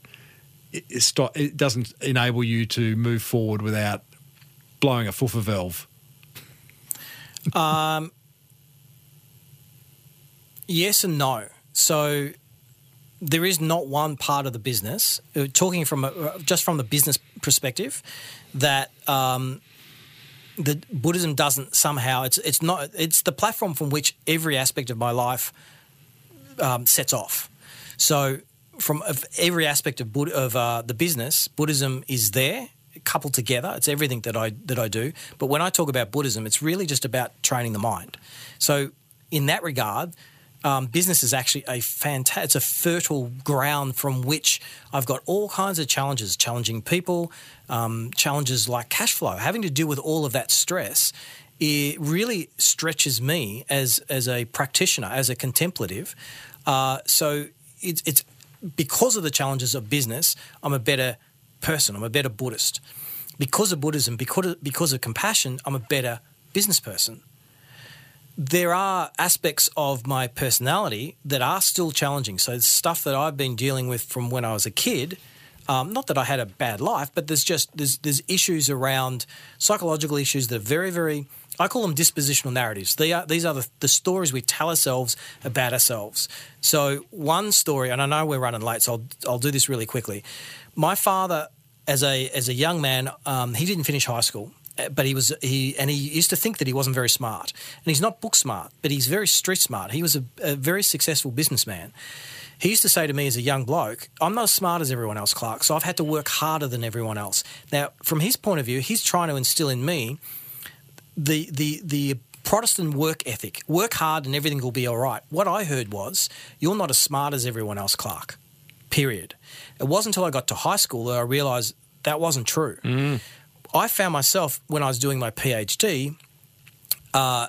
it, it, stop, it doesn't enable you to move forward without blowing a foofer valve. Yes and no. So there is not one part of the business, uh, talking from a, uh, just from the business perspective, that um, that Buddhism doesn't somehow. It's it's not. It's the platform from which every aspect of my life um, sets off. So from every aspect of Bud- of uh, the business, Buddhism is there coupled together. It's everything that I that I do. But when I talk about Buddhism, it's really just about training the mind. So in that regard, um, business is actually a fantastic, it's a fertile ground from which I've got all kinds of challenges, challenging people, um, challenges like cash flow, having to deal with all of that stress. It really stretches me as as a practitioner, as a contemplative. Uh, so it's, it's because of the challenges of business, I'm a better person. I'm a better Buddhist. Because of Buddhism, because of, because of compassion, I'm a better business person there are aspects of my personality that are still challenging. So stuff that I've been dealing with from when I was a kid. Um, not that I had a bad life, but there's just there's there's issues around psychological issues that are very very. I call them dispositional narratives. They are, these are the, the stories we tell ourselves about ourselves. So one story, and I know we're running late, so I'll, I'll do this really quickly. My father, as a as a young man, um, he didn't finish high school but he was he and he used to think that he wasn't very smart and he's not book smart but he's very street smart he was a, a, very successful businessman he used to say to me as a young bloke i'm not as smart as everyone else clarke so i've had to work harder than everyone else now from his point of view he's trying to instill in me the the the Protestant work ethic. Work hard and everything will be all right. What I heard was, you're not as smart as everyone else, Clarke. Period. It wasn't until I got to high school that I realised that wasn't true. Mm. I found myself when I was doing my PhD, uh,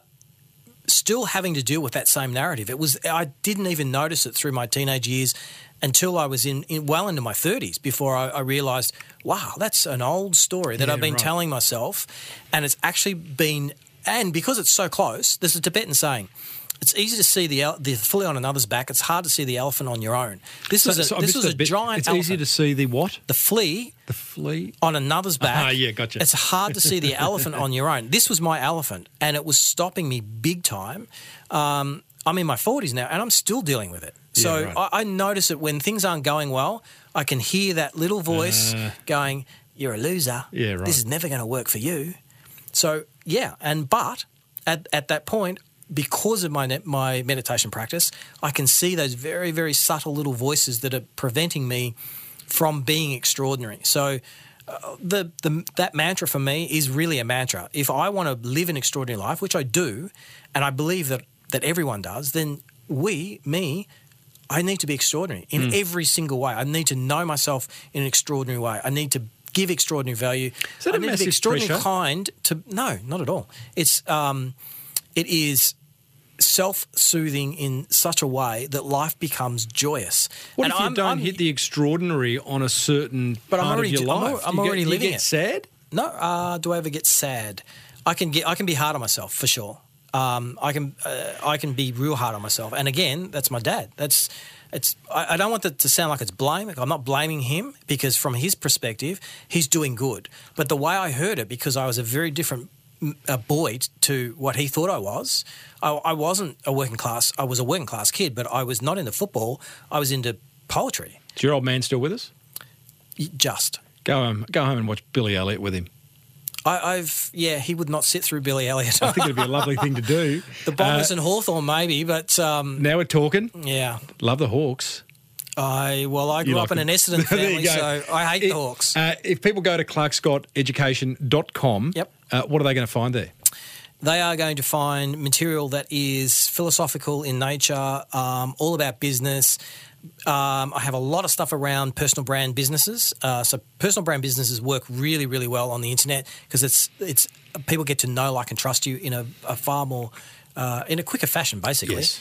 still having to deal with that same narrative. It was I didn't even notice it through my teenage years until I was in, in well into my thirties before I, I, realized, wow, that's an old story that Yeah, I've been right. telling myself, and it's actually been. And because it's so close, there's a Tibetan saying. It's easy to see the the fully on another's back. It's hard to see the elephant on your own. This was a, So this was a bit. giant. It's elephant. easy to see the what? the flea The flea. on another's back. Ah, yeah, gotcha. It's hard to see the elephant on your own. This was my elephant, and it was stopping me big time. Um, I'm in my 40s now, and I'm still dealing with it. So Yeah, right. I, I notice it when things aren't going well. I can hear that little voice going, "You're a loser. Uh. Yeah, right. This is never going to work for you." So yeah, and but at at that point. Because of my my meditation practice, I can see those very very subtle little voices that are preventing me from being extraordinary. So uh, the, the that mantra for me is really a mantra. If I want to live an extraordinary life, which I do, and I believe that that everyone does, then we, me, I need to be extraordinary in Hmm. every single way. I need to know myself in an extraordinary way. I need to give extraordinary value. Is that I a need to massive be extraordinarily pressure? kind to no, not at all. It's um, it is self-soothing in such a way that life becomes joyous. What And if you I'm- don't I'm- hit the extraordinary on a certain But I'm part already of your I'm life? al- I'm You get- already you living get it. sad. No, uh, do I ever get sad? I can get. I can be hard on myself for sure. Um, I can. Uh, I can be real hard on myself. And again, that's my dad. That's. It's. I, I don't want that to sound like it's blame. I'm not blaming him because from his perspective, he's doing good. But the way I heard it, because I was a very different a boy to what he thought I was. I, I wasn't a working class. I was a working class kid, but I was not into football. I was into poetry. Is your old man still with us? Just. Go home. Go home and watch Billy Elliot with him. I, I've yeah. He would not sit through Billy Elliot. I think it'd be a lovely thing to do. The Bombers Uh, and Hawthorn maybe, but um, now we're talking. yeah. Love the Hawks. I well, I grew up in an. Essendon family, so I hate It- the Hawks. Uh, if people go to clarkescotteducation.com, Yep. uh, what are they going to find there? they are going to find material that is philosophical in nature, um, all about business. Um, I have a lot of stuff around personal brand businesses. Uh, so personal brand businesses work really, really well on the internet because it's it's people get to know, like, and trust you in a, a far more uh, in a quicker fashion, basically. Yes.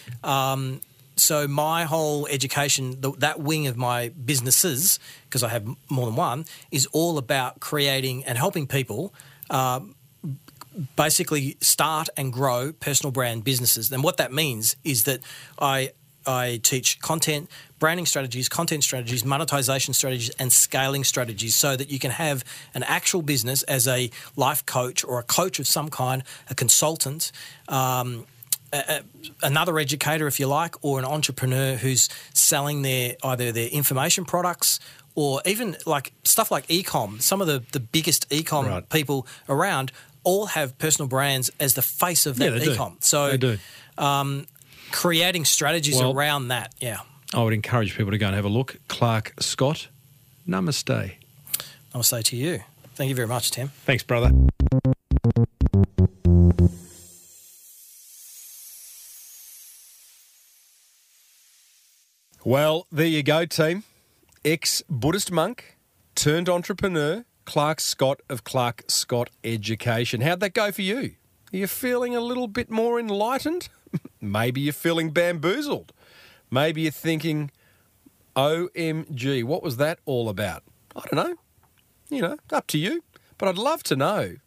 So my whole education, the, that wing of my businesses, because I have more than one, is all about creating and helping people um, basically start and grow personal brand businesses. And what that means is that I I teach content, branding strategies, content strategies, monetization strategies, and scaling strategies so that you can have an actual business as a life coach or a coach of some kind, a consultant. Um, a, another educator, if you like, or an entrepreneur who's selling their either their information products or even like stuff like ecom. Some of the, the biggest ecom Right. people around all have personal brands as the face of Yeah, that do. ecom. So They do. Um, creating strategies Well- around that, yeah. I would encourage people to go and have a look. Clarke Scott, namaste. I'll say to you. Thank you very much, Tim. Thanks, brother. Well, there you go, team. Ex Buddhist monk turned entrepreneur, Clarke Scott of Clarke Scott Education. How'd that go for you? Are you feeling a little bit more enlightened? Maybe you're feeling bamboozled. Maybe you're thinking, OMG, what was that all about? I don't know. You know, up to you. But I'd love to know.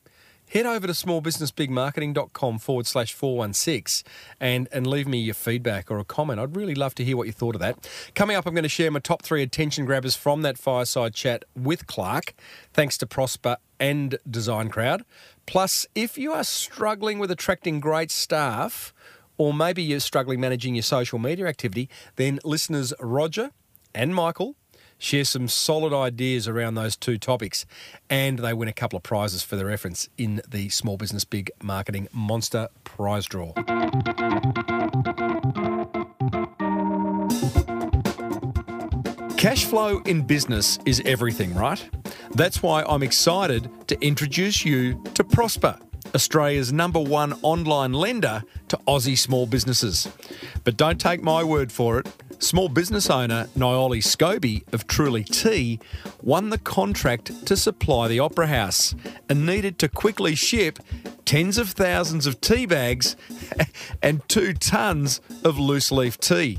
Head over to smallbusinessbigmarketing.com forward slash 416 and, and leave me your feedback or a comment. I'd really love to hear what you thought of that. Coming up, I'm going to share my top three attention grabbers from that fireside chat with Clarke, thanks to Prospa and Design Crowd. Plus, if you are struggling with attracting great staff, or maybe you're struggling managing your social media activity, then listeners Roger and Michael share some solid ideas around those two topics, and they win a couple of prizes for their efforts in the Small Business Big Marketing Monster Prize Draw. Cash flow in business is everything, right? That's why I'm excited to introduce you to Prospa, Australia's number one online lender to Aussie small businesses. But don't take my word for it. Small business owner Nioli Scobie of Truly Tea won the contract to supply the Opera House and needed to quickly ship tens of thousands of tea bags and two tons of loose leaf tea.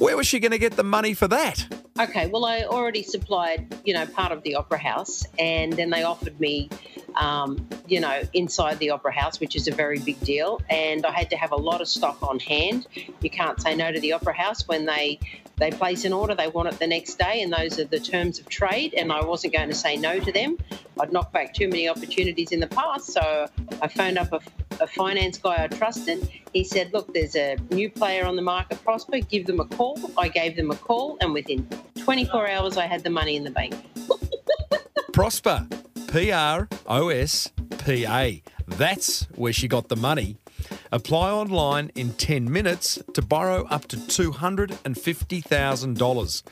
Where was she going to get the money for that? Okay, well, I already supplied, you know, part of the Opera House, and then they offered me, um, you know, inside the Opera House, which is a very big deal, and I had to have a lot of stock on hand. You can't say no to the Opera House when they they place an order, they want it the next day, and those are the terms of trade. And I wasn't going to say no to them. I'd knocked back too many opportunities in the past, so I phoned up a, a finance guy I trusted. He said, "Look, there's a new player on the market, Prospa. Give them a call." I gave them a call, and within 24 hours, I had the money in the bank. Prospa, P R O S P A. That's where she got the money. Apply online in 10 minutes to borrow up to $250,000.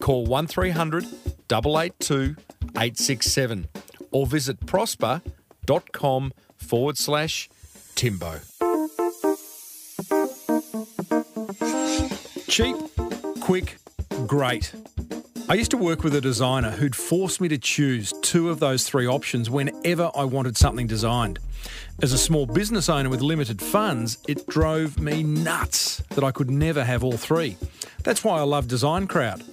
Call 1300 882 867 or visit prospa.com forward slash Timbo. Cheap, quick, great. I used to work with a designer who'd force me to choose two of those three options whenever I wanted something designed. As a small business owner with limited funds, it drove me nuts that I could never have all three. That's why I love Design Crowd.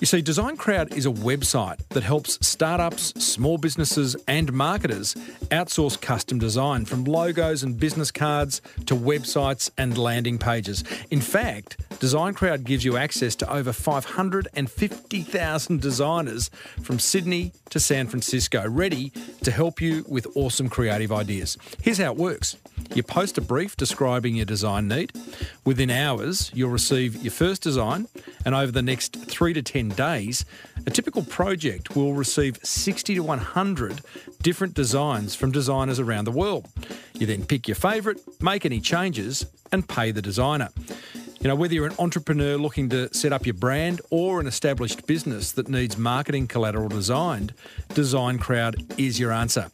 You see, Design Crowd is a website that helps startups, small businesses, and marketers outsource custom design from logos and business cards to websites and landing pages. In fact, Design Crowd gives you access to over 550,000 designers from Sydney to San Francisco, ready to help you with awesome creative ideas. Here's how it works. You post a brief describing your design need. Within hours, you'll receive your first design, and over the next three to 10 days, a typical project will receive 60 to 100 different designs from designers around the world. You then pick your favourite, make any changes, and pay the designer. You know, whether you're an entrepreneur looking to set up your brand or an established business that needs marketing collateral designed, Design Crowd is your answer.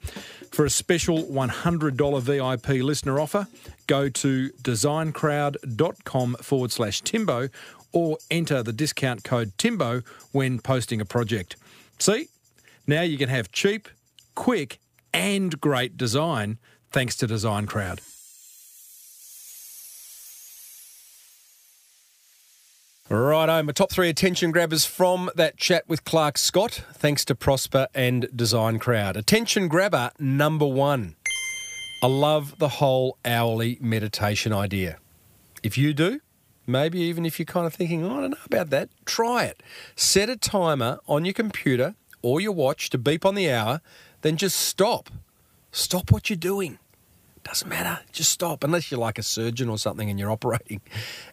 For a special $100 VIP listener offer, go to designcrowd.com forward slash Timbo or enter the discount code Timbo when posting a project. See? Now you can have cheap, quick, and great design thanks to Design Crowd. Righto, my top three attention grabbers from that chat with Clarke Scott, thanks to Prospa and Design Crowd. Attention grabber number one. I love the whole hourly meditation idea. If you do, Maybe even if you're kind of thinking, oh, I don't know about that, try it. Set a timer on your computer or your watch to beep on the hour, then just stop. Stop what you're doing. Doesn't matter. Just stop, unless you're like a surgeon or something and you're operating,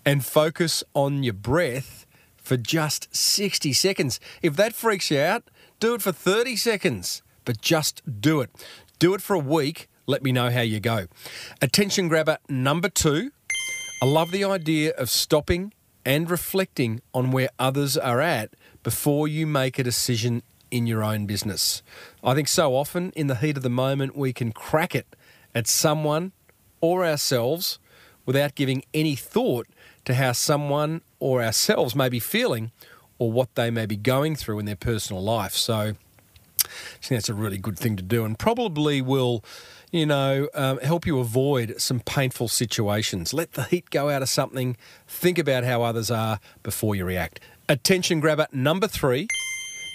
and focus on your breath for just 60 seconds. If that freaks you out, do it for 30 seconds, but just do it. Do it for a week. Let me know how you go. Attention grabber number two. I love the idea of stopping and reflecting on where others are at before you make a decision in your own business. I think so often in the heat of the moment we can crack it at someone or ourselves without giving any thought to how someone or ourselves may be feeling or what they may be going through in their personal life. So I think that's a really good thing to do and probably will, you know, um, help you avoid some painful situations. Let the heat go out of something. Think about how others are before you react. Attention grabber number three.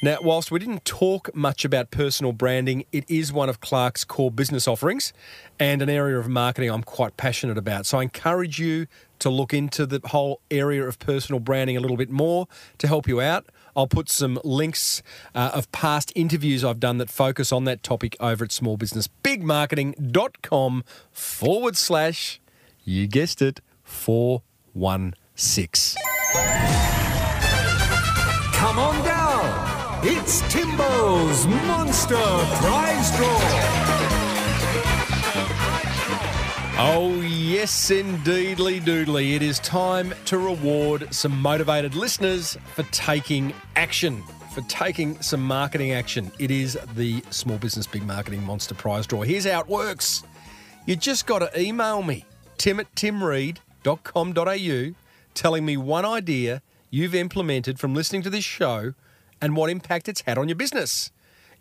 Now, whilst we didn't talk much about personal branding, it is one of Clarke's core business offerings and an area of marketing I'm quite passionate about. So I encourage you to look into the whole area of personal branding a little bit more to help you out. I'll put some links uh, of past interviews I've done that focus on that topic over at smallbusinessbigmarketing.com forward slash, you guessed it, 416. Come on down. It's Timbo's Monster Prize Draw. Oh, yes, indeedly, doodly. It is time to reward some motivated listeners for taking action, for taking some marketing action. It is the Small Business Big Marketing Monster Prize Draw. Here's how it works you just got to email me, tim at timreed.com.au, telling me one idea you've implemented from listening to this show and what impact it's had on your business.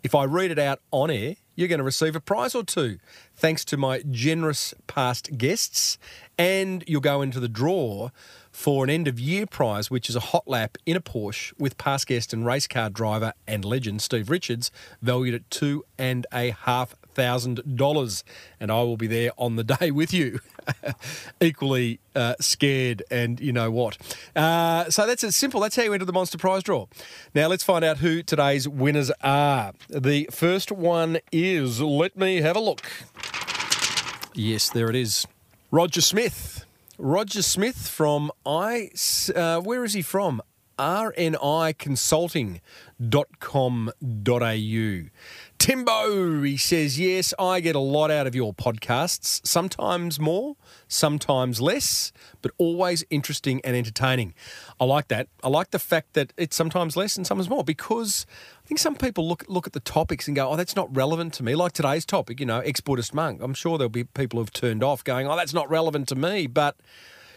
If I read it out on air, you're going to receive a prize or two, thanks to my generous past guests, and you'll go into the draw for an end of year prize, which is a hot lap in a Porsche with past guest and race car driver and legend Steve Richards, valued at two and a half thousand dollars, and I will be there on the day with you, equally uh, scared and you know what. Uh, so that's as simple. That's how you enter the Monster Prize draw. Now let's find out who today's winners are. The first one is. Let me have a look. Yes, there it is. Roger Smith. Roger Smith from I. Uh, where is he from? rniconsulting.com.au. Timbo, he says, yes, I get a lot out of your podcasts, sometimes more, sometimes less, but always interesting and entertaining. I like that. I like the fact that it's sometimes less and sometimes more because I think some people look look at the topics and go, oh, that's not relevant to me. Like today's topic, you know, ex Buddhist monk. I'm sure there'll be people who've turned off going, oh, that's not relevant to me. But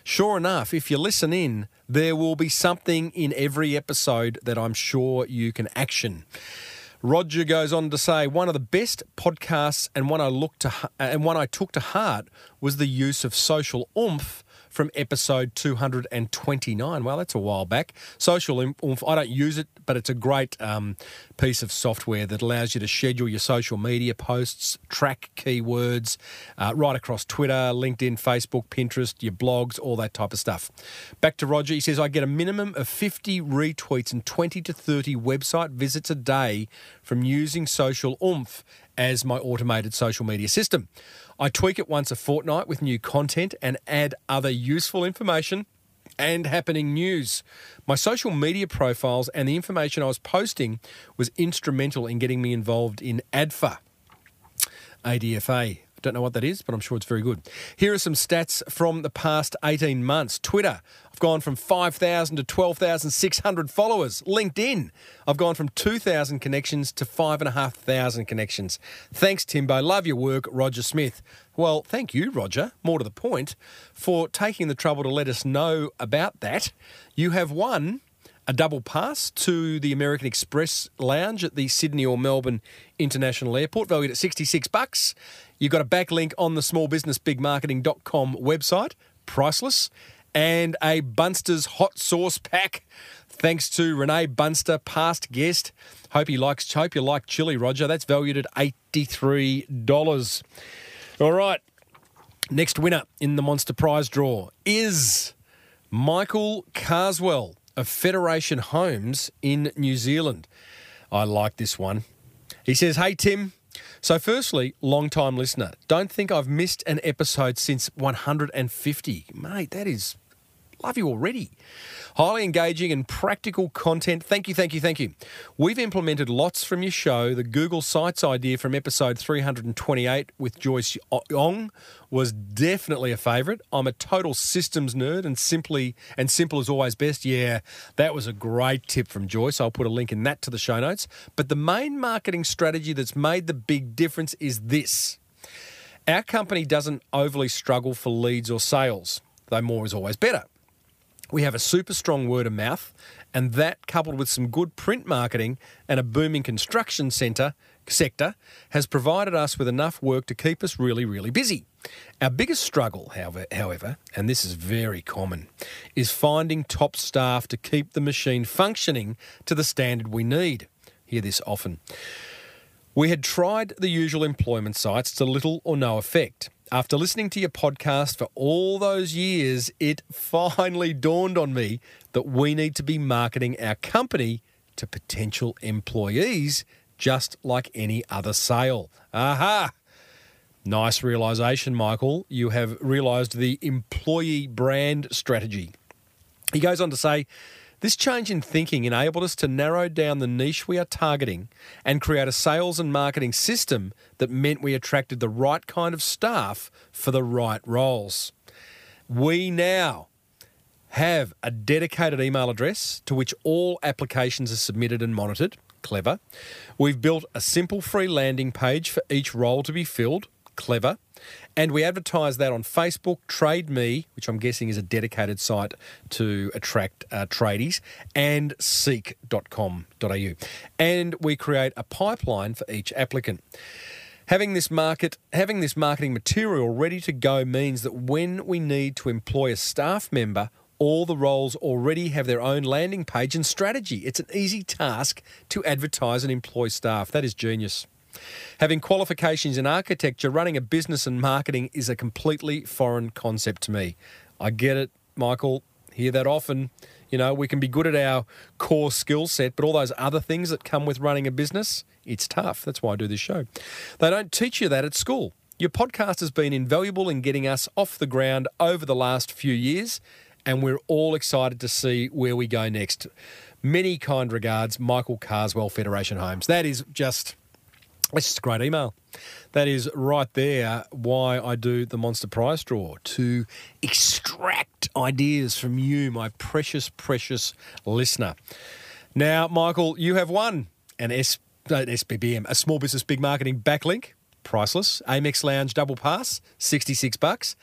sure enough, if you listen in, there will be something in every episode that I'm sure you can action. Roger goes on to say one of the best podcasts and one I looked to and one I took to heart was the use of social oomph from episode 229. Well, that's a while back. Social Oomph, I don't use it, but it's a great um, piece of software that allows you to schedule your social media posts, track keywords, uh, right across Twitter, LinkedIn, Facebook, Pinterest, your blogs, all that type of stuff. Back to Roger. He says, I get a minimum of 50 retweets and 20 to 30 website visits a day from using Social Oomph as my automated social media system. I tweak it once a fortnight with new content and add other useful information and happening news. My social media profiles and the information I was posting was instrumental in getting me involved in ADFA. ADFA. Don't know what that is, but I'm sure it's very good. Here are some stats from the past 18 months. Twitter, I've gone from 5,000 to 12,600 followers. LinkedIn, I've gone from 2,000 connections to 5,500 connections. Thanks, Timbo. Love your work, Roger Smith. Well, thank you, Roger, more to the point, for taking the trouble to let us know about that. You have won a double pass to the American Express Lounge at the Sydney or Melbourne International Airport, valued at 66 bucks. You've got a backlink on the smallbusinessbigmarketing.com website, priceless, and a Bunster's hot sauce pack. Thanks to Renee Bunster, past guest. Hope he likes hope you like chili, Roger. That's valued at $83. All right. Next winner in the Monster Prize draw is Michael Carswell of Federation Homes in New Zealand. I like this one. He says, Hey, Tim. So, firstly, long time listener. Don't think I've missed an episode since 150. Mate, that is. Love you already. Highly engaging and practical content. Thank you, thank you, thank you. We've implemented lots from your show. The Google Sites idea from episode 328 with Joyce Ong was definitely a favourite. I'm a total systems nerd and simply and simple is always best. Yeah, that was a great tip from Joyce. I'll put a link in that to the show notes. But the main marketing strategy that's made the big difference is this. Our company doesn't overly struggle for leads or sales, though more is always better. We have a super strong word of mouth, and that coupled with some good print marketing and a booming construction centre sector has provided us with enough work to keep us really, really busy. Our biggest struggle, however, however, and this is very common, is finding top staff to keep the machine functioning to the standard we need. Hear this often. We had tried the usual employment sites to little or no effect. After listening to your podcast for all those years, it finally dawned on me that we need to be marketing our company to potential employees just like any other sale. Aha! Nice realization, Michael. You have realized the employee brand strategy. He goes on to say, this change in thinking enabled us to narrow down the niche we are targeting and create a sales and marketing system that meant we attracted the right kind of staff for the right roles. We now have a dedicated email address to which all applications are submitted and monitored. Clever. We've built a simple free landing page for each role to be filled. Clever. And we advertise that on Facebook, Trade Me, which I'm guessing is a dedicated site to attract uh, tradies, and seek.com.au. And we create a pipeline for each applicant. Having this market, having this marketing material ready to go means that when we need to employ a staff member, all the roles already have their own landing page and strategy. It's an easy task to advertise and employ staff. That is genius. Having qualifications in architecture, running a business and marketing is a completely foreign concept to me. I get it, Michael. Hear that often. You know, we can be good at our core skill set, but all those other things that come with running a business, it's tough. That's why I do this show. They don't teach you that at school. Your podcast has been invaluable in getting us off the ground over the last few years, and we're all excited to see where we go next. Many kind regards, Michael Carswell, Federation Homes. That is just it's just a great email. That is right there why I do the Monster Prize Draw to extract ideas from you, my precious, precious listener. Now, Michael, you have won an S, uh, an SBBM, a Small Business Big Marketing backlink, priceless. Amex Lounge double pass, 66 bucks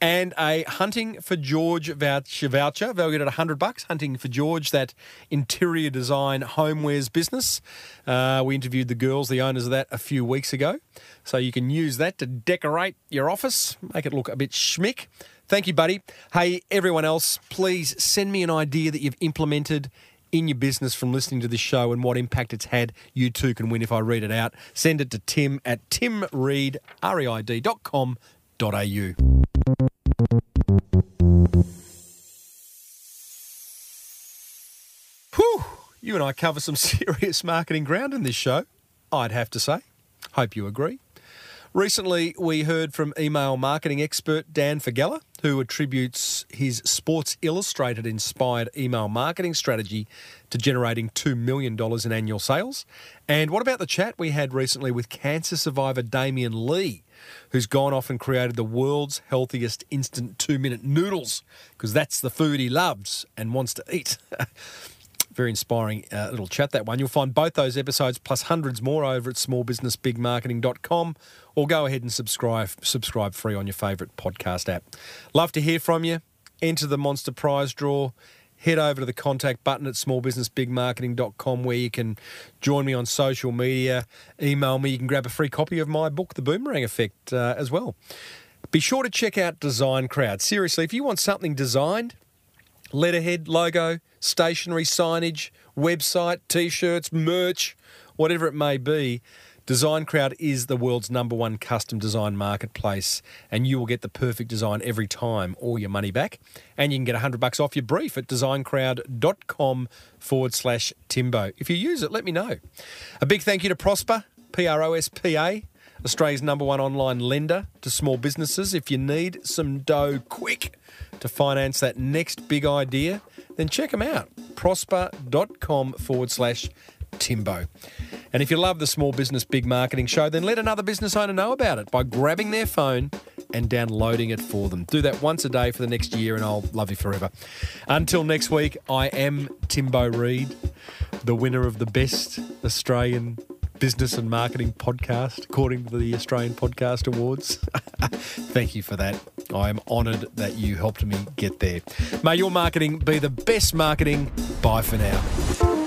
and a Hunting for George voucher, voucher valued at 100 bucks. Hunting for George, that interior design homewares business. Uh, we interviewed the girls, the owners of that, a few weeks ago. So you can use that to decorate your office, make it look a bit schmick. Thank you, buddy. Hey, everyone else, please send me an idea that you've implemented in your business from listening to this show and what impact it's had. You too can win if I read it out. Send it to tim at timreid.com.au. you and I cover some serious marketing ground in this show, I'd have to say. Hope you agree. Recently, we heard from email marketing expert Dan Faggella, who attributes his Sports Illustrated inspired email marketing strategy to generating $2 million in annual sales. And what about the chat we had recently with cancer survivor Damien Lee, who's gone off and created the world's healthiest instant two minute noodles because that's the food he loves and wants to eat. Very inspiring uh, little chat, that one. You'll find both those episodes plus hundreds more over at smallbusinessbigmarketing.com or go ahead and subscribe, subscribe free on your favourite podcast app. Love to hear from you. Enter the Monster Prize draw head over to the contact button at smallbusinessbigmarketing.com where you can join me on social media, email me. You can grab a free copy of my book, The Boomerang Effect, uh, as well. Be sure to check out Design Crowd. Seriously, if you want something designed, letterhead, logo, stationery, signage, website, t shirts, merch, whatever it may be, Design Crowd is the world's number one custom design marketplace, and you will get the perfect design every time or your money back. And you can get 100 bucks off your brief at designcrowd.com forward slash Timbo. If you use it, let me know. A big thank you to Prospa, P R O S P A, Australia's number one online lender to small businesses. If you need some dough quick to finance that next big idea, then check them out. Prospa.com forward slash Timbo. And if you love the Small Business Big Marketing Show, then let another business owner know about it by grabbing their phone and downloading it for them. Do that once a day for the next year, and I'll love you forever. Until next week, I am Timbo Reid, the winner of the best Australian business and marketing podcast, according to the Australian Podcast Awards. Thank you for that. I am honoured that you helped me get there. May your marketing be the best marketing. Bye for now.